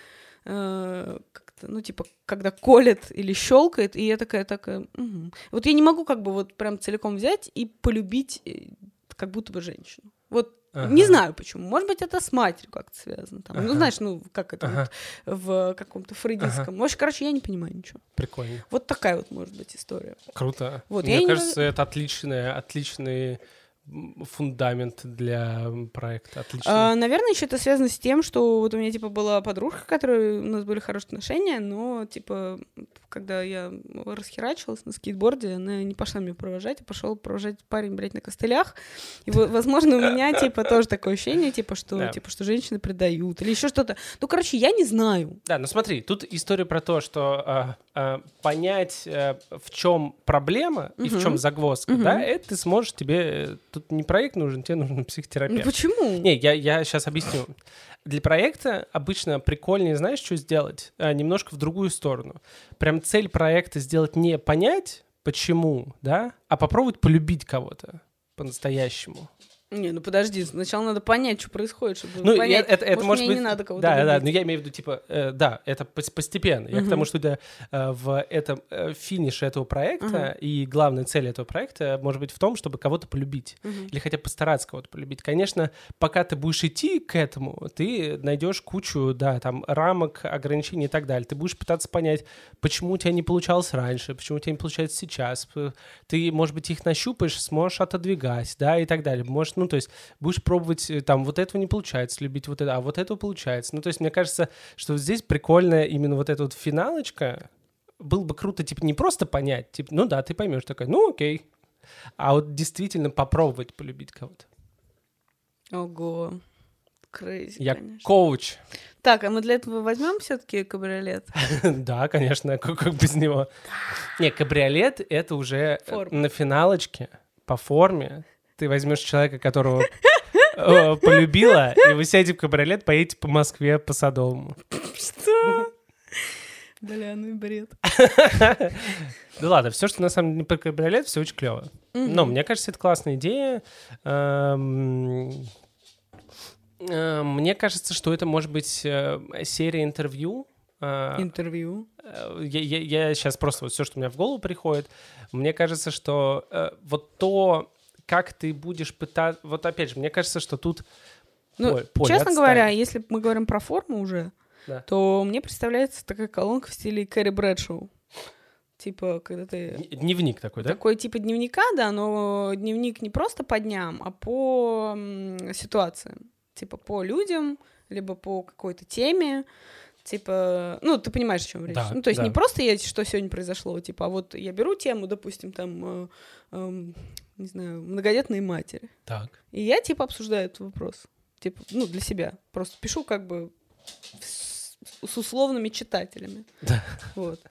э, как-то, ну, типа, когда колет или щелкает, и я такая, такая, угу. вот я не могу как бы вот прям целиком взять и полюбить э, как будто бы женщину. Вот Ага. Не знаю почему. Может быть, это с матерью как-то связано. Там. Ну, ага. Ну, знаешь, ну, как это ага. вот, в каком-то фрейдистском. Ага. Может, короче, я не понимаю ничего. Прикольно. Вот такая вот может быть история. Круто. Вот, Мне кажется, не... это отличный, отличный фундамент для проекта. Отлично. А, наверное, еще это связано с тем, что вот у меня, типа, была подружка, которой у нас были хорошие отношения, но, типа, когда я расхерачилась на скейтборде, она не пошла меня провожать, а пошел провожать парень, блядь, на костылях. И, возможно, у меня, типа, тоже такое ощущение, типа, что, да. типа, что женщины предают или еще что-то. Ну, короче, я не знаю. Да, ну смотри, тут история про то, что а, а, понять, а, в чем проблема и в чем загвоздка, угу. да, это ты сможешь тебе тут не проект нужен, тебе нужен психотерапевт. Ну почему? Не, я, я сейчас объясню. Для проекта обычно прикольнее, знаешь, что сделать? А, немножко в другую сторону. Прям цель проекта сделать не понять, почему, да, а попробовать полюбить кого-то по-настоящему. Не, ну подожди, сначала надо понять, что происходит, чтобы ну, понять. Это, это может, может быть... не надо кого-то Да, любить. да, но я имею в виду, типа, э, да, это постепенно. Я к тому, что да, э, в этом э, финише этого проекта uh-huh. и главная цель этого проекта может быть в том, чтобы кого-то полюбить. Uh-huh. Или хотя бы постараться кого-то полюбить. Конечно, пока ты будешь идти к этому, ты найдешь кучу, да, там, рамок, ограничений и так далее. Ты будешь пытаться понять, почему у тебя не получалось раньше, почему у тебя не получается сейчас. Ты, может быть, их нащупаешь, сможешь отодвигать, да, и так далее. Может, ну, то есть будешь пробовать, э, там, вот этого не получается, любить вот это, а вот этого получается. Ну, то есть мне кажется, что здесь прикольная именно вот эта вот финалочка, было бы круто, типа, не просто понять, типа, ну да, ты поймешь, такой, ну окей, а вот действительно попробовать полюбить кого-то. Ого. Крейзи, Я конечно. коуч. Так, а мы для этого возьмем все-таки кабриолет? [laughs] да, конечно, как без него. Не, кабриолет это уже на финалочке по форме ты возьмешь человека, которого э, полюбила, и вы сядете в кабриолет, поедете по Москве по Садовому. Что? Бля, ну и бред. [laughs] Да ладно, все, что на самом деле про кабриолет, все очень клево. Но мне кажется, это классная идея. Эм, э, мне кажется, что это может быть э, серия интервью. Интервью. Я, я, я сейчас просто вот все, что у меня в голову приходит. Мне кажется, что вот то, как ты будешь пытаться... Вот опять же, мне кажется, что тут... Ну, Ой, Поле, честно отстань. говоря, если мы говорим про форму уже, да. то мне представляется такая колонка в стиле Кэрри Брэдшоу. Типа, когда ты... Дневник такой, да? Такой типа дневника, да, но дневник не просто по дням, а по ситуациям. Типа по людям, либо по какой-то теме. Типа, ну, ты понимаешь, о чем речь. Да, ну, то есть да. не просто я, что сегодня произошло, типа, а вот я беру тему, допустим, там, э, э, не знаю, многодетные матери. Так. И я, типа, обсуждаю этот вопрос. Типа, ну, для себя. Просто пишу как бы с, с условными читателями. Да. Вот.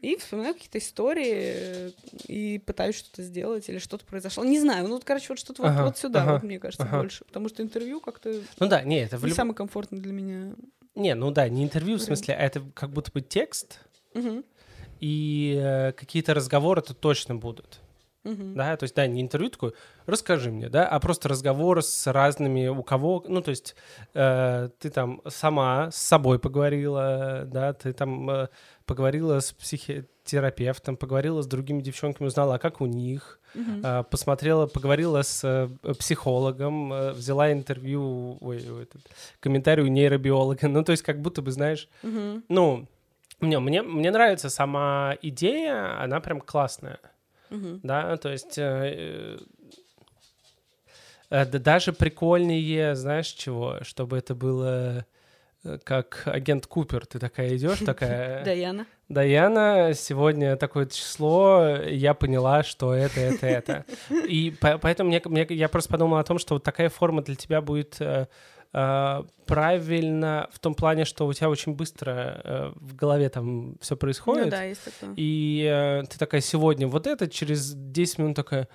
И вспоминаю какие-то истории и пытаюсь что-то сделать или что-то произошло. Не знаю, ну, вот, короче, вот что-то ага, вот, вот сюда, ага, вот, мне кажется, ага. больше. Потому что интервью как-то... Ну да, не, это... Не люб... самый комфортный для меня. Не, ну да, не интервью, в смысле, а это как будто бы текст, угу. и э, какие-то разговоры тут точно будут. Uh-huh. Да, то есть, да, не интервью такой, расскажи мне, да, а просто разговор с разными, у кого, ну, то есть, э, ты там сама с собой поговорила, да, ты там э, поговорила с психотерапевтом, поговорила с другими девчонками, узнала, а как у них, э, посмотрела, поговорила с э, психологом, э, взяла интервью, ой, этот, комментарий у нейробиолога, [laughs] ну, то есть, как будто бы, знаешь, uh-huh. ну, мне, мне, мне нравится сама идея, она прям классная. Угу. Да, то есть э, э, даже прикольнее, знаешь, чего, чтобы это было как агент Купер. Ты такая идешь, такая... [laughs] Даяна. Даяна, сегодня такое число, я поняла, что это, это, это. И поэтому мне, мне, я просто подумал о том, что вот такая форма для тебя будет э, э, правильно в том плане, что у тебя очень быстро э, в голове там все происходит. Ну да, есть такое. И э, ты такая сегодня вот это, через 10 минут такая,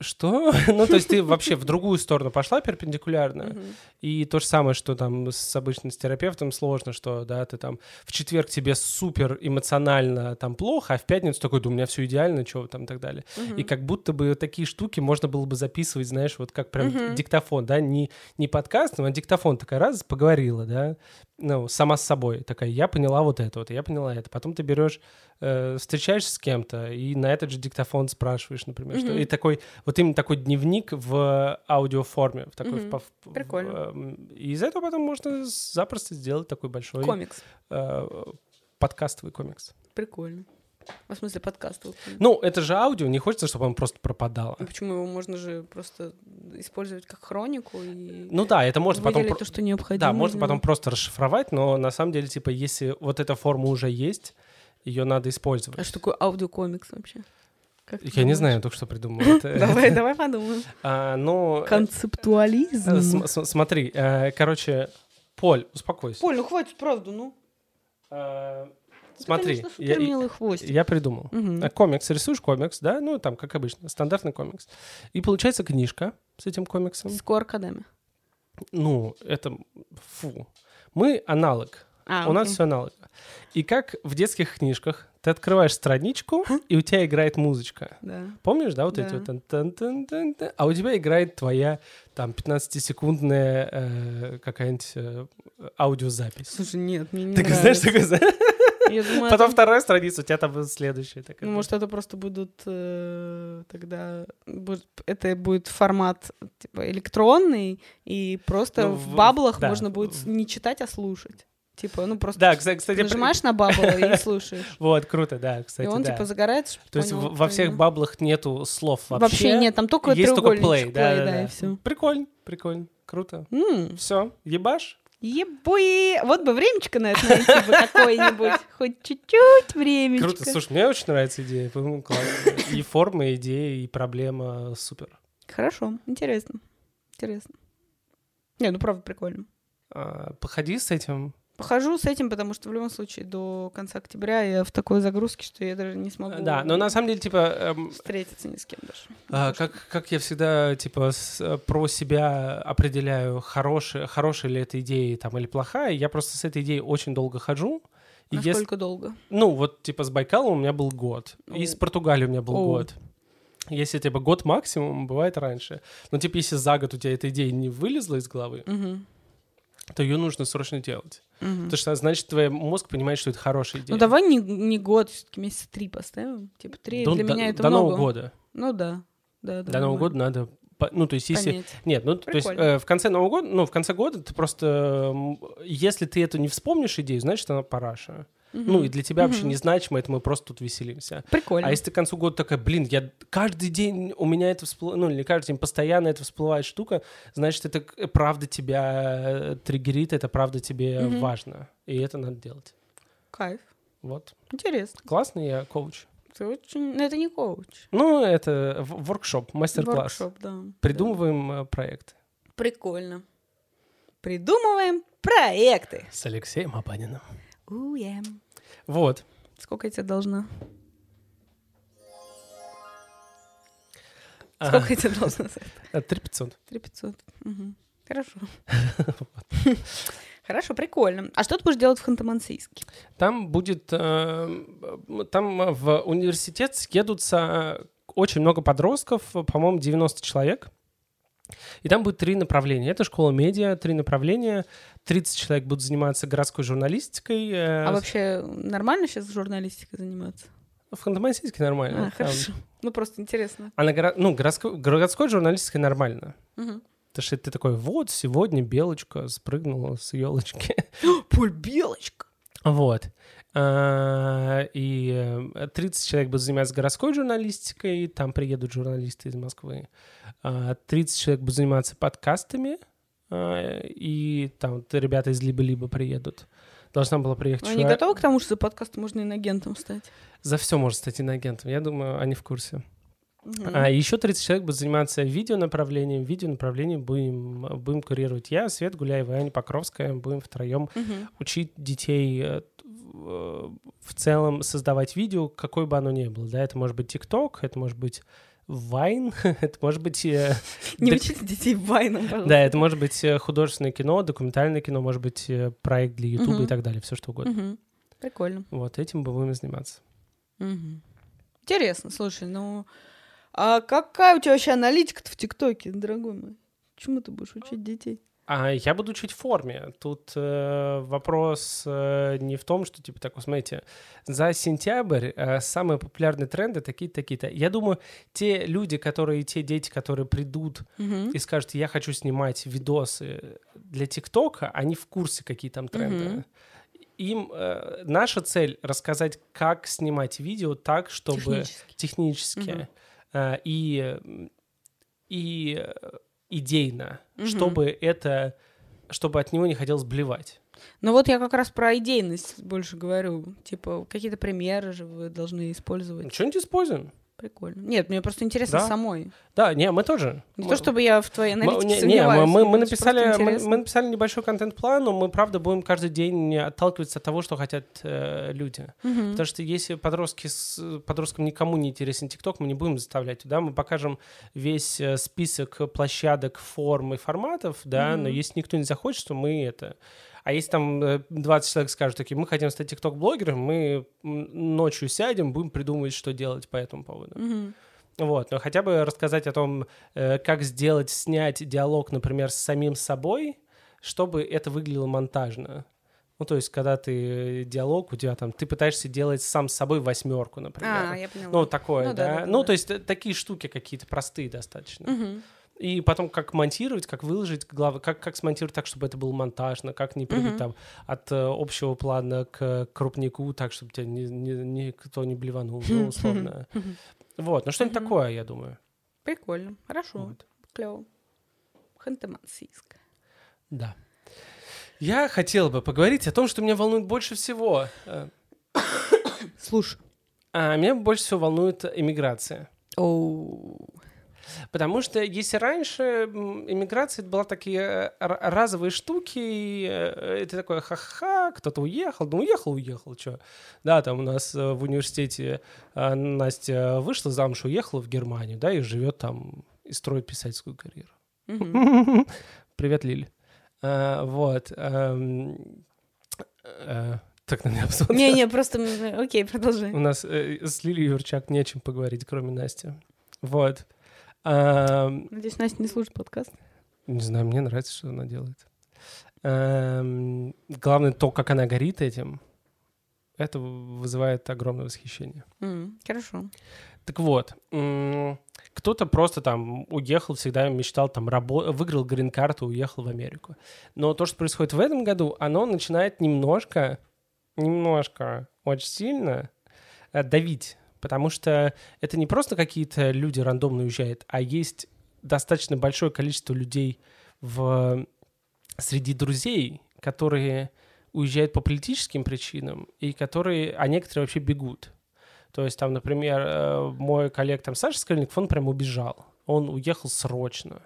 Что? [laughs] ну, то есть ты вообще в другую сторону пошла перпендикулярно, и то же самое, что там с обычным с терапевтом сложно, что, да, ты там в четверг тебе супер эмоционально там плохо, а в пятницу такой, да у меня все идеально, что там и так далее. И как будто бы такие штуки можно было бы записывать, знаешь, вот как прям диктофон, да, не, не подкаст, а диктофон такая раз поговорила, да, ну, сама с собой, такая, я поняла вот это вот, я поняла это. Потом ты берешь, э, встречаешься с кем-то, и на этот же диктофон спрашиваешь, например, что... И такой, вот именно такой дневник в аудиоформе, в такой... Мгм. в Прикольно. эм, и из этого потом можно запросто сделать такой большой Комикс. э, подкастовый комикс. Прикольно. А В смысле подкаст. Ну, это же аудио, не хочется, чтобы он просто пропадало. Ну, Почему его можно же просто использовать как хронику и Ну да, это можно потом... то, что необходимо. Да, можно потом просто расшифровать, но на самом деле, типа, если вот эта форма уже есть, ее надо А использовать. что такое аудиокомикс вообще? Как Я не думаешь? знаю, я только что придумал. [laughs] Давай, давай подумаем. [laughs] А, Ну, э, Концептуализм. см- смотри, э, короче, Поль, успокойся. Поль, ну хватит, правда, ну. Э, Ты, Смотри, я- я придумал. Комикс, рисуешь комикс, да? Ну, там, как обычно, стандартный комикс. И получается книжка с этим комиксом. С QR-кодами. Ну, это... Фу. Мы аналог. А, У нас все аналог. И как в детских книжках, ты открываешь страничку, и у тебя играет музычка. Да. Помнишь, да, вот Да. эти вот тан тан тан тан тан а у тебя играет твоя там 15-секундная э, какая-нибудь э, аудиозапись. Слушай, нет, мне не Ты знаешь, нравится. такое, Я думаю, потом это- вторая страница, у тебя там следующая. такая. Ну, может, это просто будут э, тогда... будет- это будет формат типа электронный, и просто Ну, в в- баблах да. можно будет не читать, а слушать. Типа, ну просто Да, кстати, нажимаешь [laughs] на бабл и слушаешь. Вот, круто, да, кстати, и он типа загорается, То есть во всех баблах нету слов вообще. Вообще нет, там только Есть только play, да, и все. Прикольно, прикольно, круто. Все, ебашь? Ебуи! Вот бы времечко на это найти бы какое-нибудь. [laughs] Хоть чуть-чуть времечко. Круто, слушай, мне очень нравится идея. [laughs] И форма, и идея, и проблема супер. Хорошо, интересно. Интересно. Не, ну правда прикольно. А, Походи с этим. Похожу с этим, потому что в любом случае до конца октября я в такой загрузке, что я даже не смогу Да, но на самом деле, типа, эм, встретиться ни с кем даже. а, как, как я всегда, типа, с- э, про себя определяю, хорошая, хорошая ли эта идея там, или плохая, я просто с этой идеей очень долго хожу. И если- Насколько долго? Ну, вот, типа, с Байкалом у меня был год. И с О. Португалией у меня был О. год. Если, типа, год максимум, бывает раньше. Но, типа, если за год у тебя эта идея не вылезла из головы, Мгм. то ее нужно срочно делать. Мгм. Потому что, значит, твой мозг понимает, что это хорошая идея. Ну давай не, не год, все-таки месяца три поставим. Типа три До, для до- меня это до много. Нового года. Ну да. Да, да, До Нового года надо... Ну, то есть, если... Понять. Нет, ну, то есть, Прикольно. э, в конце Нового года, ну, в конце года ты просто... Если ты эту не вспомнишь идею, значит, она параша. Ну, Мгм. и для тебя вообще Мгм. незначимо, это мы просто тут веселимся. Прикольно. А если ты к концу года такая, блин, я каждый день у меня это всплывает, ну, не каждый день, постоянно это всплывает штука, значит, это правда тебя э, триггерит, это правда тебе Мгм. важно. И это надо делать. Кайф. Вот. Интересно. Классный я коуч. Ты очень... Ну, это не коуч. Ну, это воркшоп, мастер-класс. Воркшоп, да. Придумываем э, проект. Да. Прикольно. Придумываем проекты. С Алексеем Абаниным. Уе. Вот. Сколько я тебе должна? Сколько я тебе должна за это? Э, 3500. 3500. Мгм. Хорошо. [laughs] [laughs] Хорошо, прикольно. А что ты будешь делать в Ханты-Мансийске? Там будет... э, Там э, в университет съедутся очень много подростков, по-моему, 90 человек. И там будет три направления. Это школа медиа, три направления. 30 человек будут заниматься городской журналистикой. э, А вообще нормально сейчас журналистикой заниматься? В Ханты-Мансийске нормально. А, Там- хорошо. Ну, просто интересно. А на горо- ну, городской, городской журналистикой нормально. Мгм. Потому что ты такой, вот, сегодня Белочка спрыгнула с елочки. [gasps] Поль Белочка. Вот. А, И э, 30 человек будут заниматься городской журналистикой, там приедут журналисты из Москвы. А, 30 человек будут заниматься подкастами, а, и там ребята из «Либо-либо» приедут. Должна была приехать они человек- готовы к тому, что за подкаст можно иногентом стать? За все можно стать инагентом. Я думаю, они в курсе. Мгм. А еще 30 человек будут заниматься видеонаправлением. Видеонаправлением будем, будем курировать я, Свет Гуляева и Аня Покровская. Будем втроем Мгм. учить детей э, в в целом создавать видео, какой бы оно ни было. Да, это может быть ТикТок, это может быть Вайн, [laughs] это может быть... э, [laughs] Не учите детей вайном, пожалуйста. Да, это может быть э, художественное кино, документальное кино, может быть э, проект для Ютуба и так далее, все что угодно. Прикольно. Вот этим бы будем заниматься. Интересно, слушай, ну... А какая у тебя вообще аналитика-то в ТикТоке, дорогой мой? Чему ты будешь учить детей? А я буду учить в форме. Тут э, вопрос э, не в том, что, типа, так, смотрите, за сентябрь э, самые популярные тренды такие-то, такие-то. Я думаю, те люди, которые, те дети, которые придут Мгм. и скажут, я хочу снимать видосы для ТикТока, они в курсе, какие там тренды. Мгм. Им э, наша цель рассказать, как снимать видео так, чтобы Технически. технически Мгм. э, и и э, идейно, Мгм. чтобы это, чтобы от него не хотелось блевать. Ну вот я как раз про идейность больше говорю. Типа, какие-то примеры же вы должны использовать. Что-нибудь используем. Прикольно. Нет, мне просто интересно Да? самой. Да, не, мы тоже. Не Мы- то, чтобы я в твоей мы- аналитике не, не, сомневаюсь. мы, мы, мы просто написали, мы, мы написали небольшой контент-план, но мы, правда, будем каждый день отталкиваться от того, что хотят э, люди. Мгм. Потому что если подростки с, подросткам никому не интересен ТикТок, мы не будем заставлять туда, мы покажем весь э, список площадок, форм и форматов, да, но Мгм. если никто не захочет, то мы это... А если там э, 20 человек скажут, такие, мы хотим стать ТикТок-блогером, мы ночью сядем, будем придумывать, что делать по этому поводу. Мгм. Вот, но хотя бы рассказать о том, э, как сделать, снять диалог, например, с самим собой, чтобы это выглядело монтажно. Ну, то есть, когда ты э, диалог, у тебя там, ты пытаешься делать сам с собой восьмерку, например. А, я поняла. ну, такое, Ну да. да, ну, да. то есть, э, такие штуки какие-то простые достаточно. Мгм. И потом, как монтировать, как выложить, глав... как, как смонтировать так, чтобы это было монтажно, как не прыгать Мгм. там от э, общего плана к крупнику, так, чтобы тебя ни- ни- никто не блеванул, ну, условно. Мгм. Вот, ну, что-нибудь Мгм. такое, я думаю. Прикольно. Хорошо. Вот. Клево. Ханты-Мансийск. Да. Я хотел бы поговорить о том, что меня волнует больше всего. Э, Слушай. А меня больше всего волнует иммиграция. Оу. Потому что если раньше иммиграция была такие э, разовые штуки, и, э, это такое ха-ха, кто-то уехал, ну уехал, уехал, что. Да, там у нас э, в университете Настя вышла замуж, уехала в Германию, да, и живет там, и строит писательскую карьеру. [laughs] Привет, Лиль. А, вот. эм, Так на меня посмотрела. Не-не, просто... Окей, продолжай. У нас э, с Лилией Юрчак не о чем поговорить, кроме Насти. Вот. Ам, Надеюсь, Настя не слушает подкаст. не знаю, мне нравится, что она делает. Ам, главное, то, как она горит этим, это вызывает огромное восхищение. М, Хорошо. Так вот, кто-то просто там уехал, всегда мечтал, там, рабо- выиграл грин-карту, уехал в Америку. Но то, что происходит в этом году, оно начинает немножко, немножко, очень сильно э, давить. Потому что это не просто какие-то люди рандомно уезжают, а есть достаточно большое количество людей в... среди друзей, которые уезжают по политическим причинам, и которые, а некоторые вообще бегут. То есть там, например, э, мой коллег там Саша Скальников, он прям убежал. Он уехал срочно.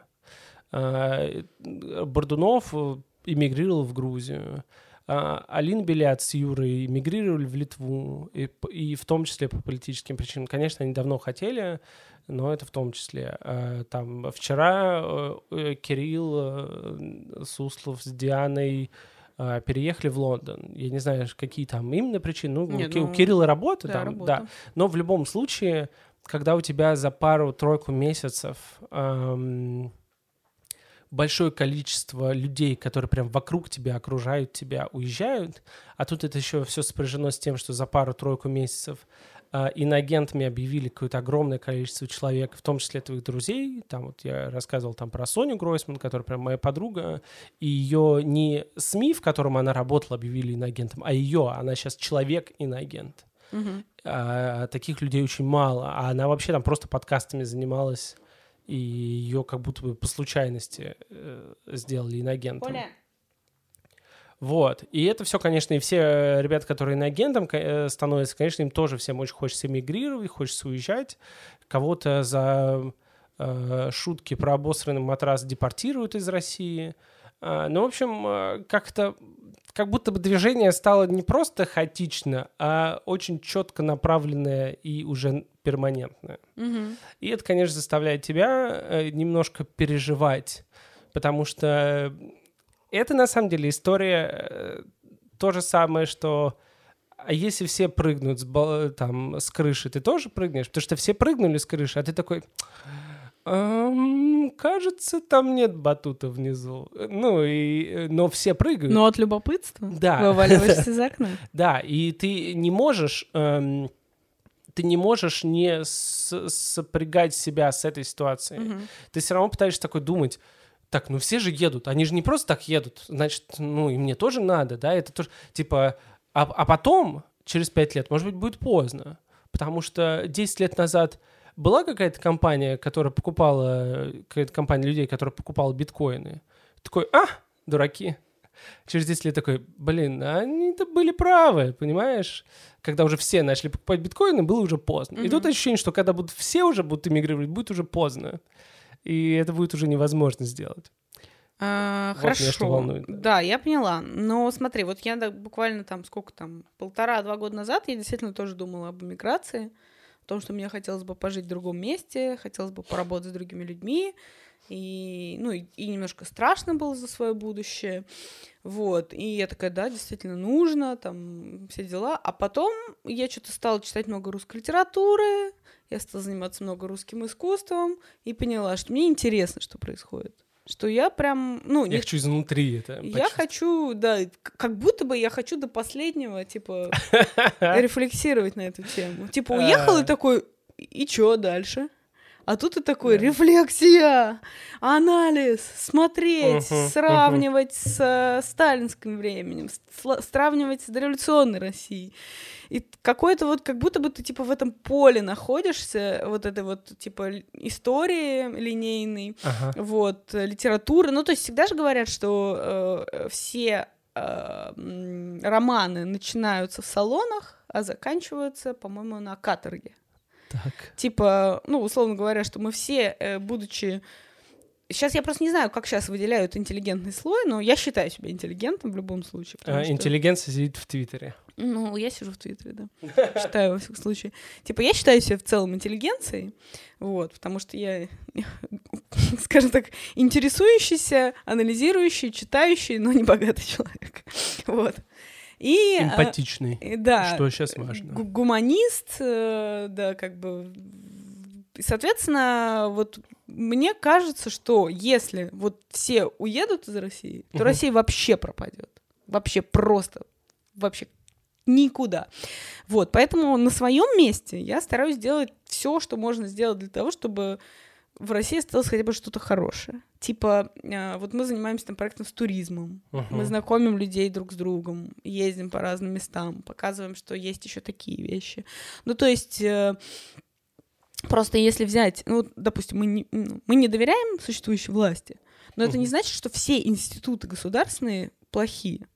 Э, Бордунов э, эмигрировал в Грузию. А, Алин Белят с Юрой эмигрировали в Литву, и, и в том числе по политическим причинам. Конечно, они давно хотели, но это в том числе. А, Там вчера э, э, Кирилл э, Суслов с Дианой а, переехали в Лондон. Я не знаю, какие там именно причины. Ну, Не, у Ки- у ну, Кирилла работа Да, там, работа. да. Но в любом случае, когда у тебя за пару-тройку месяцев ам, большое количество людей, которые прям вокруг тебя окружают тебя, уезжают, а тут это еще все сопряжено с тем, что за пару-тройку месяцев а, иноагентами объявили какое-то огромное количество человек, в том числе твоих друзей. Там вот я рассказывал там про Соню Гройсман, которая прям моя подруга, и ее не СМИ, в котором она работала, объявили иноагентом, а ее, она сейчас человек-иноагент Мгм. а, таких людей очень мало, а она вообще там просто подкастами занималась, и ее как будто бы по случайности э, сделали иногентом. Коля. Вот. И это все, конечно, и все э, ребята, которые иногентом ко- э, становятся, конечно, им тоже всем очень хочется эмигрировать, хочется уезжать. Кого-то за э, шутки про обосранный матрас депортируют из России. А, ну, в общем, э, как-то как будто бы движение стало не просто хаотично, а очень четко направленное и уже перманентное. Мгм. И это, конечно, заставляет тебя э, немножко переживать, потому что это на самом деле история э, то же самое, что а если все прыгнут с, бал- там, с крыши, ты тоже прыгнешь? Потому что все прыгнули с крыши, а ты такой... «Эм, кажется, там нет батута внизу. Ну, и, э, но все прыгают. Но от любопытства Да. вываливаешься из [laughs] окна. Да, и ты не можешь, эм, ты не можешь не сопрягать себя с этой ситуацией. Мгм. Ты все равно пытаешься такой думать, так, ну все же едут, они же не просто так едут, значит, ну и мне тоже надо, да, это тоже, типа, а, а потом, через пять лет, может быть, будет поздно, потому что 10 лет назад была какая-то компания, которая покупала, какая-то компания людей, которая покупала биткоины, такой, а, дураки, через 10 лет такой, блин, они-то были правы, понимаешь? Когда уже все начали покупать биткоины, было уже поздно. И Мгм. тут ощущение, что когда будут все уже будут эмигрировать, будет уже поздно. И это будет уже невозможно сделать. А, Вот меня Хорошо. что волнует, да. Да, я поняла. Но смотри, вот я буквально там сколько там, полтора-два года назад я действительно тоже думала об эмиграции, о том, что мне хотелось бы пожить в другом месте, хотелось бы поработать с другими людьми, и, ну, и, и немножко страшно было за свое будущее, вот, и я такая, да, действительно нужно, там, все дела, а потом я что-то стала читать много русской литературы, я стала заниматься много русским искусством, и поняла, что мне интересно, что происходит, что я прям, ну, Я не хочу изнутри это я хочу, да, как будто бы я хочу до последнего, типа, [laughs] рефлексировать на эту тему. Типа, уехал и А. такой, и чё дальше? А тут и такой, Да. рефлексия, анализ, смотреть, Мгм, сравнивать с э, сталинским временем, с- сравнивать с дореволюционной Россией. И какой-то вот, как будто бы ты, типа, в этом поле находишься, вот этой вот, типа, истории линейной, Ага. вот, э, литература. Ну, то есть всегда же говорят, что э, все э, романы начинаются в салонах, а заканчиваются, по-моему, на каторге. Так. Типа, ну, условно говоря, что мы все, э, будучи... Сейчас я просто не знаю, как сейчас выделяют интеллигентный слой, но я считаю себя интеллигентом в любом случае. А, что- Интеллигенция сидит в Твиттере. ну, я сижу в Твиттере, да. [laughs] Считаю, во всяком случае. Типа, я считаю себя в целом интеллигенцией, вот, потому что я, [laughs] скажем так, интересующийся, анализирующий, читающий, но не богатый [laughs] человек. Вот. И... а, Эмпатичный. и да, Что сейчас важно. гу- гуманист, э, да, как бы... И, Соответственно, вот мне кажется, что если вот все уедут из России, то Мгм. Россия вообще пропадет. Вообще просто, вообще никуда. Вот, поэтому на своем месте я стараюсь делать все, что можно сделать для того, чтобы в России осталось хотя бы что-то хорошее. Типа, э, вот мы занимаемся там проектом с туризмом, мы Мгм. знакомим людей друг с другом, ездим по разным местам, показываем, что есть еще такие вещи. Ну, то есть, э, просто если взять, ну, допустим, мы не, ну, мы не доверяем существующей власти, но это не значит, что все институты государственные плохие.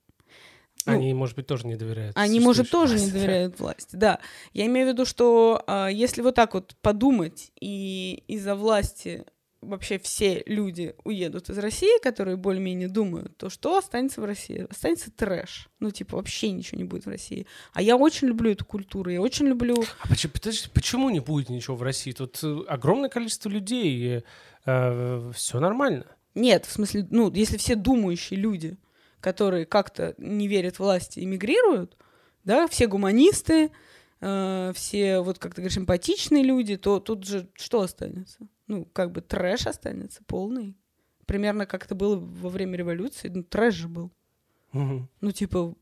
Ну, Они, может быть, тоже не доверяют. они, может, тоже не власти. доверяют власти. Да. Я имею в виду, что а, если вот так вот подумать, и из-за власти вообще все люди уедут из России, которые более-менее думают, то что останется в России? Останется трэш. Ну, типа, вообще ничего не будет в России. А я очень люблю эту культуру, я очень люблю... А почему, подожди, почему не будет ничего в России? Тут э, огромное количество людей, все нормально. Нет, в смысле, ну, если все думающие люди, которые как-то не верят власти, эмигрируют, да, все гуманисты, э, все, вот как ты говоришь, эмпатичные люди, то тут же что останется? Ну, как бы трэш останется полный. Примерно как это было во время революции. Ну, трэш же был. Мгм. Ну, типа,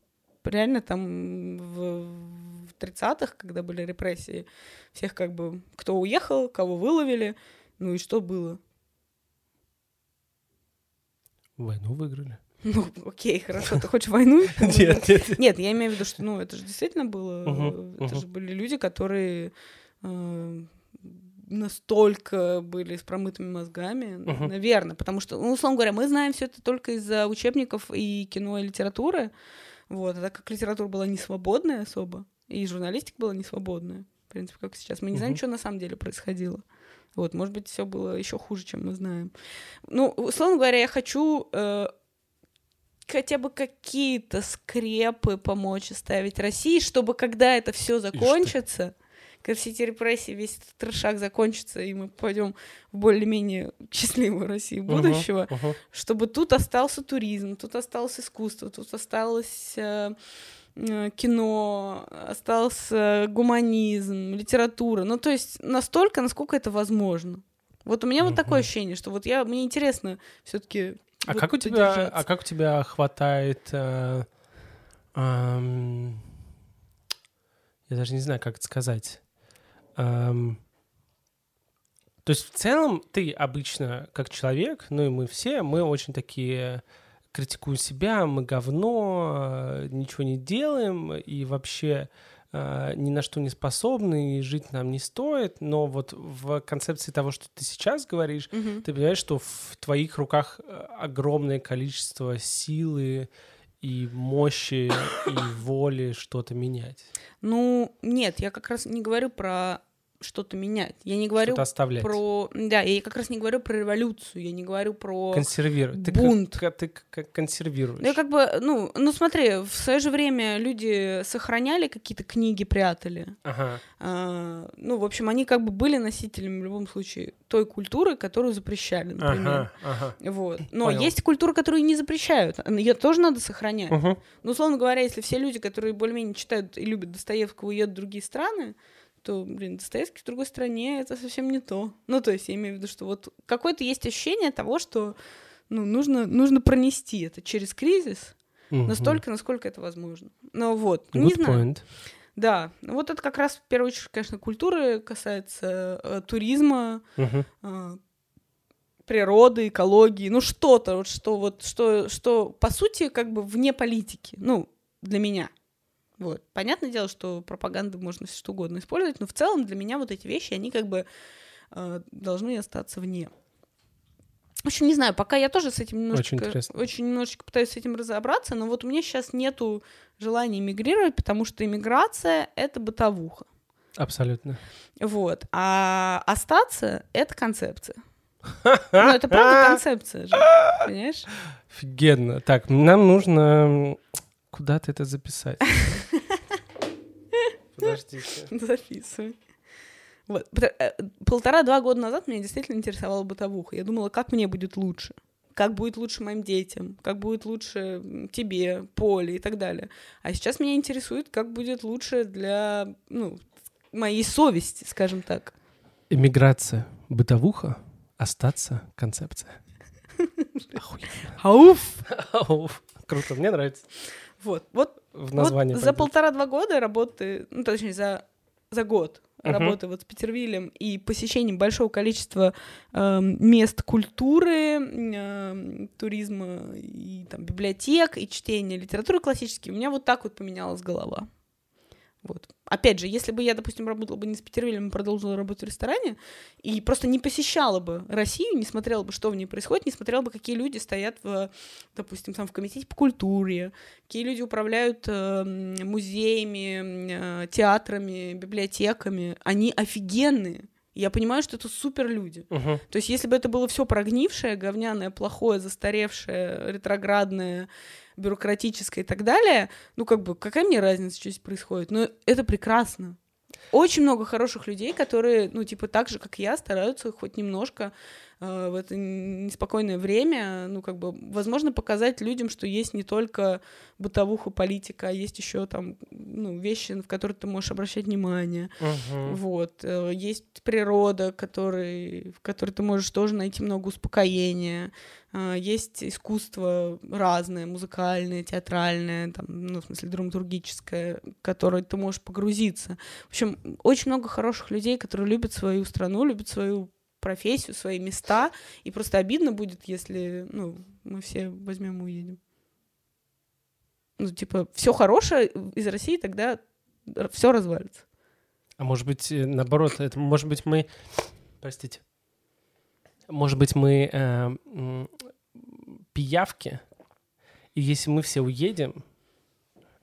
реально там в, в 30-х, когда были репрессии, всех как бы, кто уехал, кого выловили, ну и что было? Войну выиграли. Ну, окей, хорошо, ты хочешь войну? [laughs] Нет, нет. Нет, я имею в виду, что, ну, это же действительно было, э, это же были люди, которые э, настолько были с промытыми мозгами, наверное, потому что, ну, условно говоря, мы знаем все это только из-за учебников и кино, и литературы, вот, а так как литература была не свободная особо, и журналистика была не свободная, в принципе, как сейчас, мы не знаем, что на самом деле происходило. Вот, может быть, все было еще хуже, чем мы знаем. Ну, условно говоря, я хочу э, хотя бы какие-то скрепы помочь оставить России, чтобы когда это все закончится, когда все эти репрессии, весь этот трешак закончится, и мы пойдем в более-менее счастливую Россию будущего, Мгм, мгм. чтобы тут остался туризм, тут осталось искусство, тут осталось э, э, кино, остался гуманизм, литература. Ну, то есть настолько, насколько это возможно. Вот у меня вот такое ощущение, что вот я, мне интересно все-таки. А как у тебя, а как у тебя хватает, э, ам, я даже не знаю, как это сказать. Ам, то есть в целом ты обычно как человек, ну и мы все, мы очень такие критикуем себя, мы говно, э, ничего не делаем и вообще э, ни на что не способны, и жить нам не стоит. Но вот в концепции того, что ты сейчас говоришь, Мгм. ты понимаешь, что в твоих руках э, огромное количество силы и мощи и воли что-то менять, Ну, нет, я как раз не говорю про что-то менять. Я не говорю оставлять, про... Да, я как раз не говорю про революцию, я не говорю про... консервировать. Ты, бунт. как- ты как консервируешь. Ну, я как бы, ну, ну, смотри, в свое же время люди сохраняли какие-то книги, прятали. Ага. А, ну, в общем, они как бы были носителями в любом случае той культуры, которую запрещали, например. Ага, ага. Вот. Но Понял. есть культура, которую не запрещают. Ее тоже надо сохранять. Мгм. Ну, условно говоря, если все люди, которые более-менее читают и любят Достоевского, уедут в другие страны, то, блин, Достоевский в другой стране — это совсем не то. Ну, то есть я имею в виду, что вот какое-то есть ощущение того, что ну, нужно, нужно пронести это через кризис Мгм. настолько, насколько это возможно. Ну вот, Good не знаю. point. Да, ну вот это как раз в первую очередь, конечно, культуры касается э, туризма, Мгм. э, природы, экологии, ну что-то, вот что вот что что по сути как бы вне политики, ну для меня. Вот. Понятное дело, что пропаганду можно что угодно использовать, но в целом для меня вот эти вещи, они как бы э, должны остаться вне. В общем, не знаю, пока я тоже с этим немножечко, интересно. очень немножечко пытаюсь с этим разобраться, но вот у меня сейчас нету желания эмигрировать, потому что эмиграция — это бытовуха. Абсолютно. Вот. А остаться — это концепция. [laughs] Ну, это правда концепция же, понимаешь? Офигенно. Так, нам нужно куда-то это записать. [laughs] Подождите. [laughs] Записывай. Вот. Э, Полтора-два года назад меня действительно интересовала бытовуха. Я думала, как мне будет лучше. Как будет лучше моим детям, как будет лучше тебе, Поле и так далее. А сейчас меня интересует, как будет лучше для ну, моей совести, скажем так. Эмиграция, бытовуха, остаться, концепция. [laughs] Охуенно. Ауф! Ау, Круто, мне нравится Вот, вот в названии. Вот за полтора-два года работы, ну, точнее, за, за год Мгм. работы вот с Петервилем и посещением большого количества эм, мест культуры, эм, туризма и там библиотек, и чтения литературы классической, у меня вот так вот поменялась голова. Вот. Опять же, если бы я, допустим, работала бы не с Петервилем, а продолжила работать в ресторане, и просто не посещала бы Россию, не смотрела бы, что в ней происходит, не смотрела бы, какие люди стоят, в, допустим, там в комитете по культуре, какие люди управляют э, музеями, э, театрами, библиотеками, они офигенные. Я понимаю, что это супер люди. Мгм. То есть, если бы это было все прогнившее, говняное, плохое, застаревшее, ретроградное, бюрократическое и так далее, ну, как бы, какая мне разница, что здесь происходит? Но это прекрасно. Очень много хороших людей, которые, ну, типа, так же, как я, стараются хоть немножко в это неспокойное время, ну, как бы, возможно, показать людям, что есть не только бытовуха, политика, а есть еще там, ну, вещи, в которые ты можешь обращать внимание. Мгм. Вот. э, Есть природа, который, в которой ты можешь тоже найти много успокоения. А, Есть искусство разное, музыкальное, театральное, там, ну, в смысле, драматургическое, в которое ты можешь погрузиться. В общем, очень много хороших людей, которые любят свою страну, любят свою профессию, свои места, и просто обидно будет, если, ну, мы все возьмем и уедем. Ну, типа, все хорошее из России тогда все развалится. А может быть, э, наоборот, это может быть мы, простите, может быть мы э, пиявки, и если мы все уедем,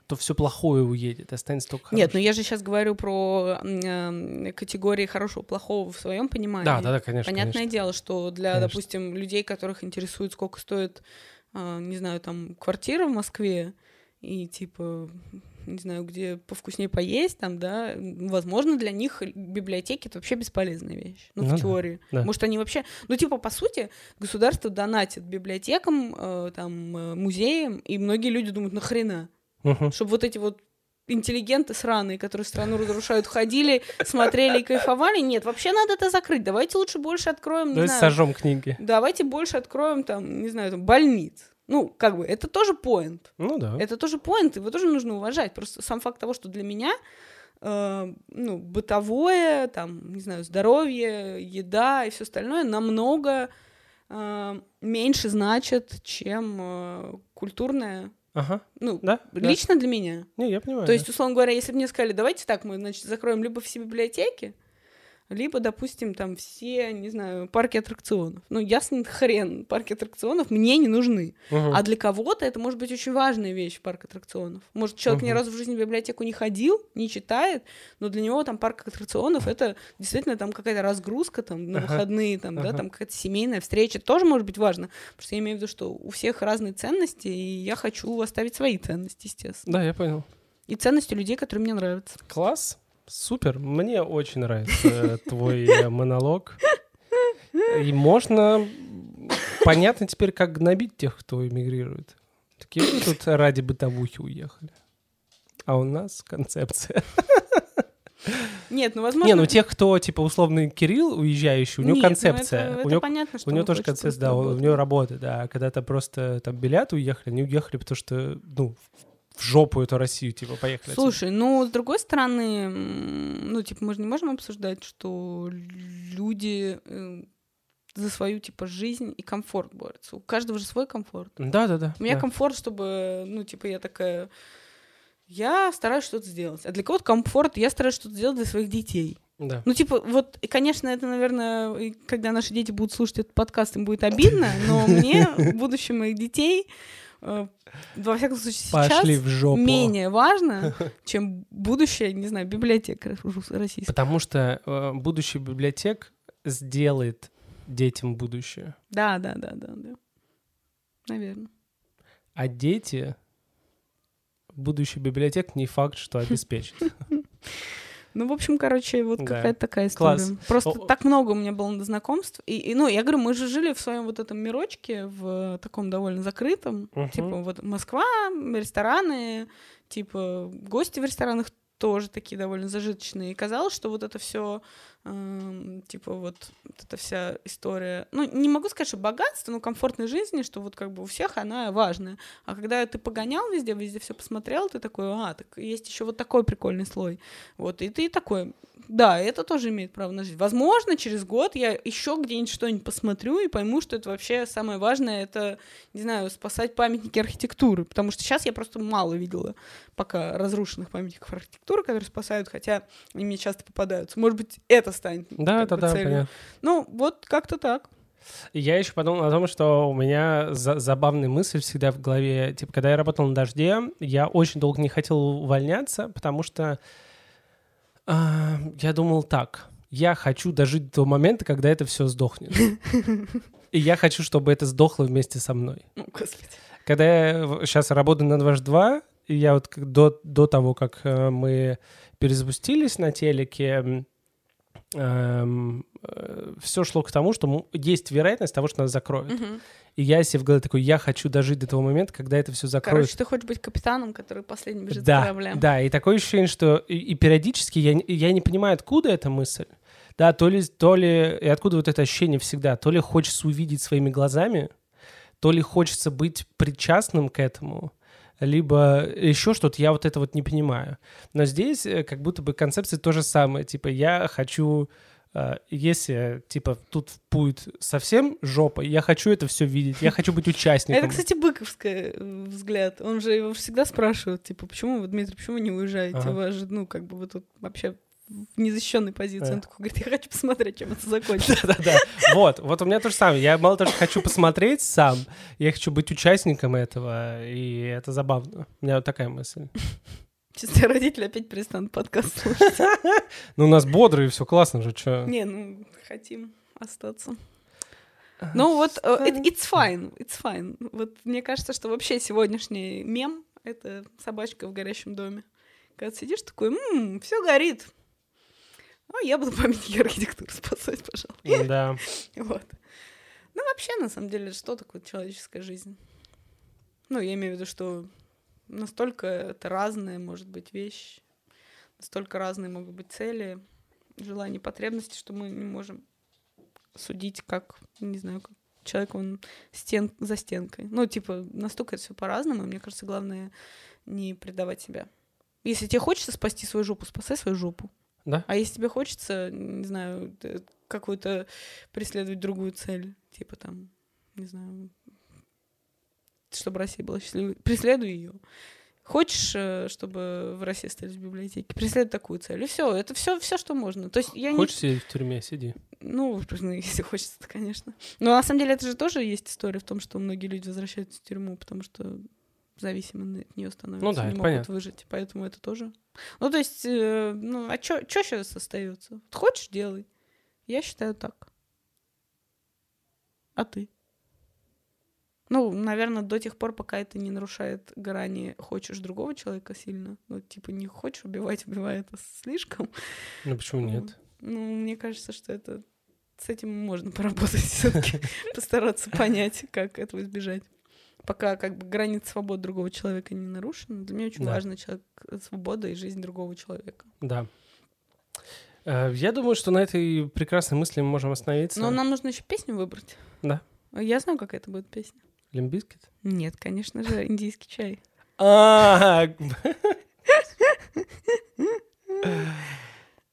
то все плохое уедет, останется только Нет, ну хорошее. я же сейчас говорю про э, категории хорошего, плохого в своем понимании. Да, да, да, конечно. Понятное конечно. дело, что для, Конечно. допустим, людей, которых интересует, сколько стоит а, не знаю, там, квартира в Москве, и, типа, не знаю, где повкуснее поесть, там, да, возможно, для них библиотеки — это вообще бесполезная вещь, ну, Ну в теории. да. Может, они вообще... Ну, типа, по сути, государство донатит библиотекам, э, там, э, музеям, и многие люди думают, нахрена? Мгм. Чтобы вот эти вот интеллигенты сраные, которые страну разрушают, ходили, смотрели и кайфовали. Нет, вообще надо это закрыть. Давайте лучше больше откроем, не Давайте знаю, сожжем книги. давайте больше откроем там, не знаю, там, больниц. Ну, как бы, это тоже поинт. Ну да. Это тоже поинт, его тоже нужно уважать. Просто сам факт того, что для меня э, ну, бытовое, там, не знаю, здоровье, еда и все остальное намного э, меньше значит, чем э, культурное. Ага. Ну, Да? да. лично для меня. Не, я понимаю. То есть, условно говоря, если бы мне сказали, давайте так, мы, значит, закроем либо все библиотеки, либо, допустим, там все, не знаю, парки аттракционов. Ну, ясный хрен, парки аттракционов мне не нужны. да. Мгм. А для кого-то это может быть очень важная вещь, парк аттракционов. Может, человек ни Мгм. разу в жизни в библиотеку не ходил, не читает, но для него там парк аттракционов это действительно там какая-то разгрузка там на Ага. выходные, там, да, Ага. там какая-то семейная встреча. Тоже может быть важно. Потому что я имею в виду, что у всех разные ценности, и я хочу оставить свои ценности, естественно. Да, я понял. И ценности людей, которые мне нравятся. Класс. Супер. Мне очень нравится [laughs] твой э, монолог. И можно... Понятно теперь, как гнобить тех, кто эмигрирует. Такие вы тут ради бытовухи уехали. А у нас концепция. Нет, ну возможно. [laughs] Не, ну тех, кто, типа, условный Кирилл, уезжающий, у него Нет, ну концепция. это- у него понятно, что У него тоже концепция, да, у- него работа, да. А когда-то просто там билеты уехали, они уехали, потому что, ну, в жопу эту Россию, типа, поехали. отсюда. Слушай, ну, с другой стороны, ну, типа, мы же не можем обсуждать, что люди э, за свою, типа, жизнь и комфорт борются. У каждого же свой комфорт. Да-да-да. У меня да. комфорт, чтобы, ну, типа, я такая... Я стараюсь что-то сделать. А для кого-то комфорт, я стараюсь что-то сделать для своих детей. Да. Ну, типа, вот, и, конечно, это, наверное, когда наши дети будут слушать этот подкаст, им будет обидно, но мне, будущее моих детей, во всяком случае, сейчас Пошли в жопу. менее важно, [laughs] чем будущее, не знаю, библиотека российская. Потому что э, будущий библиотек сделает детям будущее. Да, да, да, да, да. Наверное. А дети будущий библиотек не факт, что [laughs] обеспечит. Ну, в общем, короче, вот Да. какая-то такая история. Класс. Просто О- так много у меня было знакомств. И, и, ну, я говорю, мы же жили в своем вот этом мирочке, в таком довольно закрытом. Мгм. Типа вот Москва, рестораны, типа гости в ресторанах тоже такие довольно зажиточные. И казалось, что вот это все, типа вот, вот эта вся история, ну, не могу сказать, что богатство, но комфортной жизни, что вот как бы у всех она важная. А когда ты погонял везде, везде все посмотрел, ты такой, а, так есть еще вот такой прикольный слой. Вот, и ты такой, да, это тоже имеет право на жизнь. Возможно, через год я еще где-нибудь что-нибудь посмотрю и пойму, что это вообще самое важное, это, не знаю, спасать памятники архитектуры, потому что сейчас я просто мало видела пока разрушенных памятников архитектуры, которые спасают, хотя они мне часто попадаются. Может быть, это станет Да, да, да, понятно. Ну, вот как-то так. Я еще подумал о том, что у меня за- забавная мысль всегда в голове. Типа, когда я работал на дожде, я очень долго не хотел увольняться, потому что а, я думал так. Я хочу дожить до момента, когда это все сдохнет. И я хочу, чтобы это сдохло вместе со мной. Господи. Когда я сейчас работаю на 2 и я вот до, до того, как э, мы перезапустились на телеке, все шло к тому, что есть вероятность того, что нас закроют. Мгм. И я себе в голове такой, я хочу дожить до того момента, когда это все закроют. Короче, ты хочешь быть капитаном, который последний бежит с да, корабля. да, и такое ощущение, что и, и периодически я, не- я не понимаю, откуда эта мысль. Да, то ли, то ли, и откуда вот это ощущение всегда, то ли хочется увидеть своими глазами, то ли хочется быть причастным к этому, либо еще что-то, я вот это вот не понимаю. Но здесь э, как будто бы концепция то же самое, типа я хочу, э, если типа тут будет совсем жопа, я хочу это все видеть, я хочу быть [laughs] участником. Это, кстати, быковский взгляд. Он же его всегда спрашивает, типа, почему вы, Дмитрий, почему вы не уезжаете? Ага. У вас же, ну, как бы вы тут вообще в незащищенной позиции. Да. Он такой говорит, я хочу посмотреть, чем это закончится. [laughs] Да-да-да. Вот, вот у меня то же самое. Я мало того, что хочу посмотреть сам, я хочу быть участником этого, и это забавно. У меня вот такая мысль. [laughs] Сейчас твои родители опять перестанут подкаст слушать. [laughs] Ну, у нас бодрые, все классно же, что. Не, ну, хотим остаться. Ну вот, э, it- it's fine, it's fine. Вот мне кажется, что вообще сегодняшний мем — это собачка в горящем доме. Когда сидишь такой, все горит. А я буду памятники архитектуры спасать, пожалуй. Да. [laughs] Вот. Ну, вообще, на самом деле, что такое человеческая жизнь? Ну, я имею в виду, что настолько это разная может быть вещь, настолько разные могут быть цели, желания, потребности, что мы не можем судить, как, не знаю, как человек, он стен за стенкой. Ну, типа, настолько это все по-разному, и мне кажется, главное не предавать себя. Если тебе хочется спасти свою жопу, спасай свою жопу. Да. А если тебе хочется, не знаю, какую-то преследовать другую цель, типа там, не знаю, чтобы Россия была счастливой, преследуй ее. Хочешь, э, чтобы в России остались библиотеки, преследуй такую цель. И все, это все, все, что можно. То есть я Хочешь не... сидеть в тюрьме, сиди. Ну, [laughs] ну, если хочется, то, конечно. Но на самом деле это же тоже есть история в том, что многие люди возвращаются в тюрьму, потому что зависимы от нее становятся, Ну да, не могут понятно. выжить. Поэтому это тоже. Ну, то есть, э, ну, а что сейчас остается? Хочешь, делай. Я считаю так. А ты? Ну, наверное, до тех пор, пока это не нарушает грани «хочешь другого человека сильно». Ну, типа, не хочешь убивать, [laughs] убивай это слишком. Ну почему нет? Ну, мне кажется, что это с этим можно поработать все-таки, [laughs] постараться понять, как этого избежать. Пока как бы граница свободы другого человека не нарушена, для меня очень Да. важно человек, свобода и жизнь другого человека. Да. Э, Я думаю, что на этой прекрасной мысли мы можем остановиться. Но нам нужно еще песню выбрать. Да. Я знаю, какая это будет песня. Limp Bizkit? Нет, конечно же, индийский чай. А, [laughs]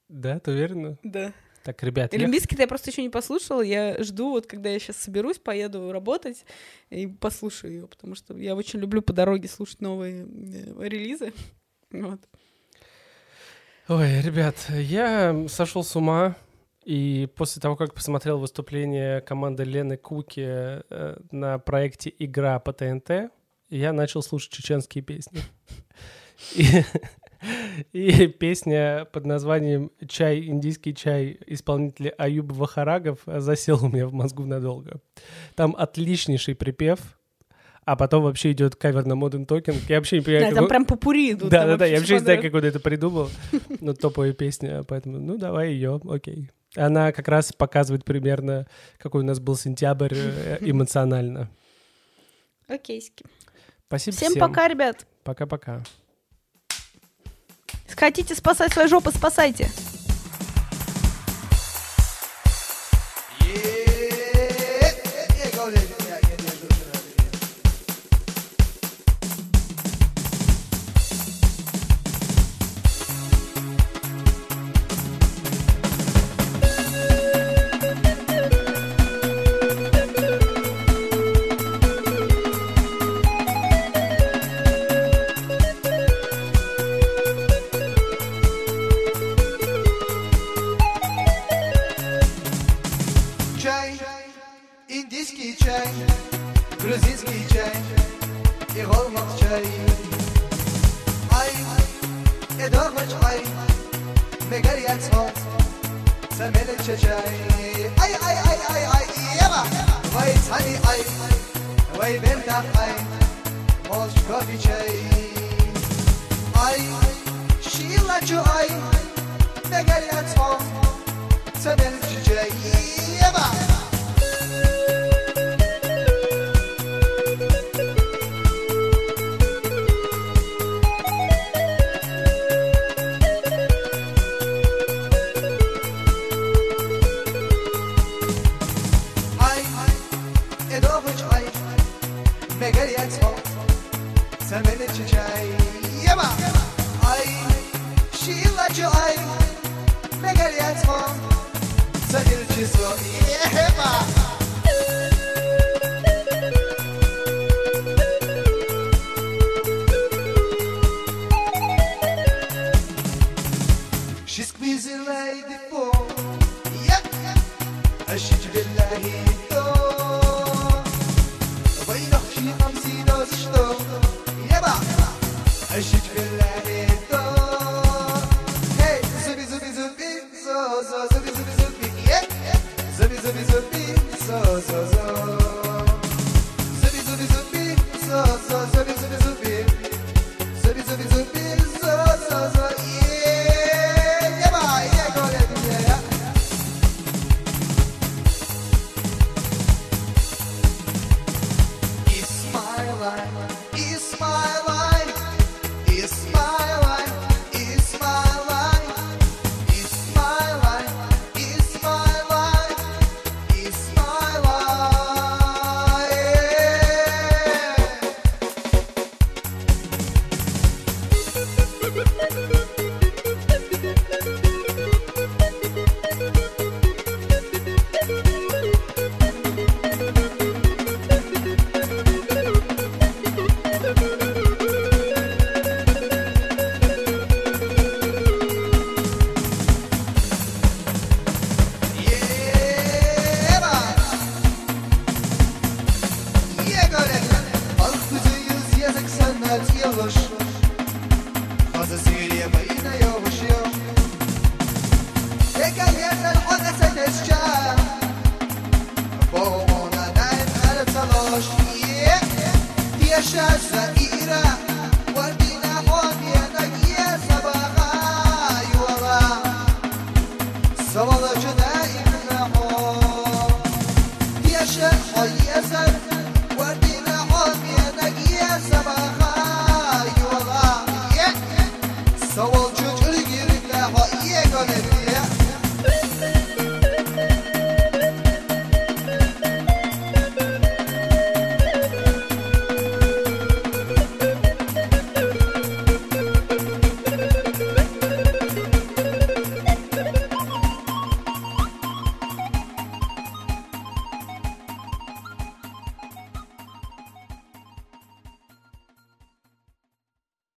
Да, ты уверена? Да. Так, ребят, я- Олимпийский я просто еще не послушала. Я жду, вот когда я сейчас соберусь, поеду работать и послушаю ее, потому что я очень люблю по дороге слушать новые э, релизы. [laughs] Вот. Ой, ребят, я сошел с ума, и после того, как посмотрел выступление команды Лены Куки э, на проекте «Игра по ТНТ», я начал слушать чеченские песни. [laughs] И, [laughs] и песня под названием «Чай, индийский чай» исполнителя Аюб Вахарагов засела у меня в мозгу надолго. Там отличнейший припев, а потом вообще идет кавер на Modern Talking. Я вообще не понимаю, Да, как там прям попури идут. да, да, да, я вообще не знаю, как он это придумал. Ну, топовая песня, поэтому, ну, давай ее, окей. Она как раз показывает примерно, какой у нас был сентябрь э, [laughs] эмоционально. Окейски. Спасибо Всем пока, ребят. Пока-пока. Хотите спасать свою жопу, спасайте.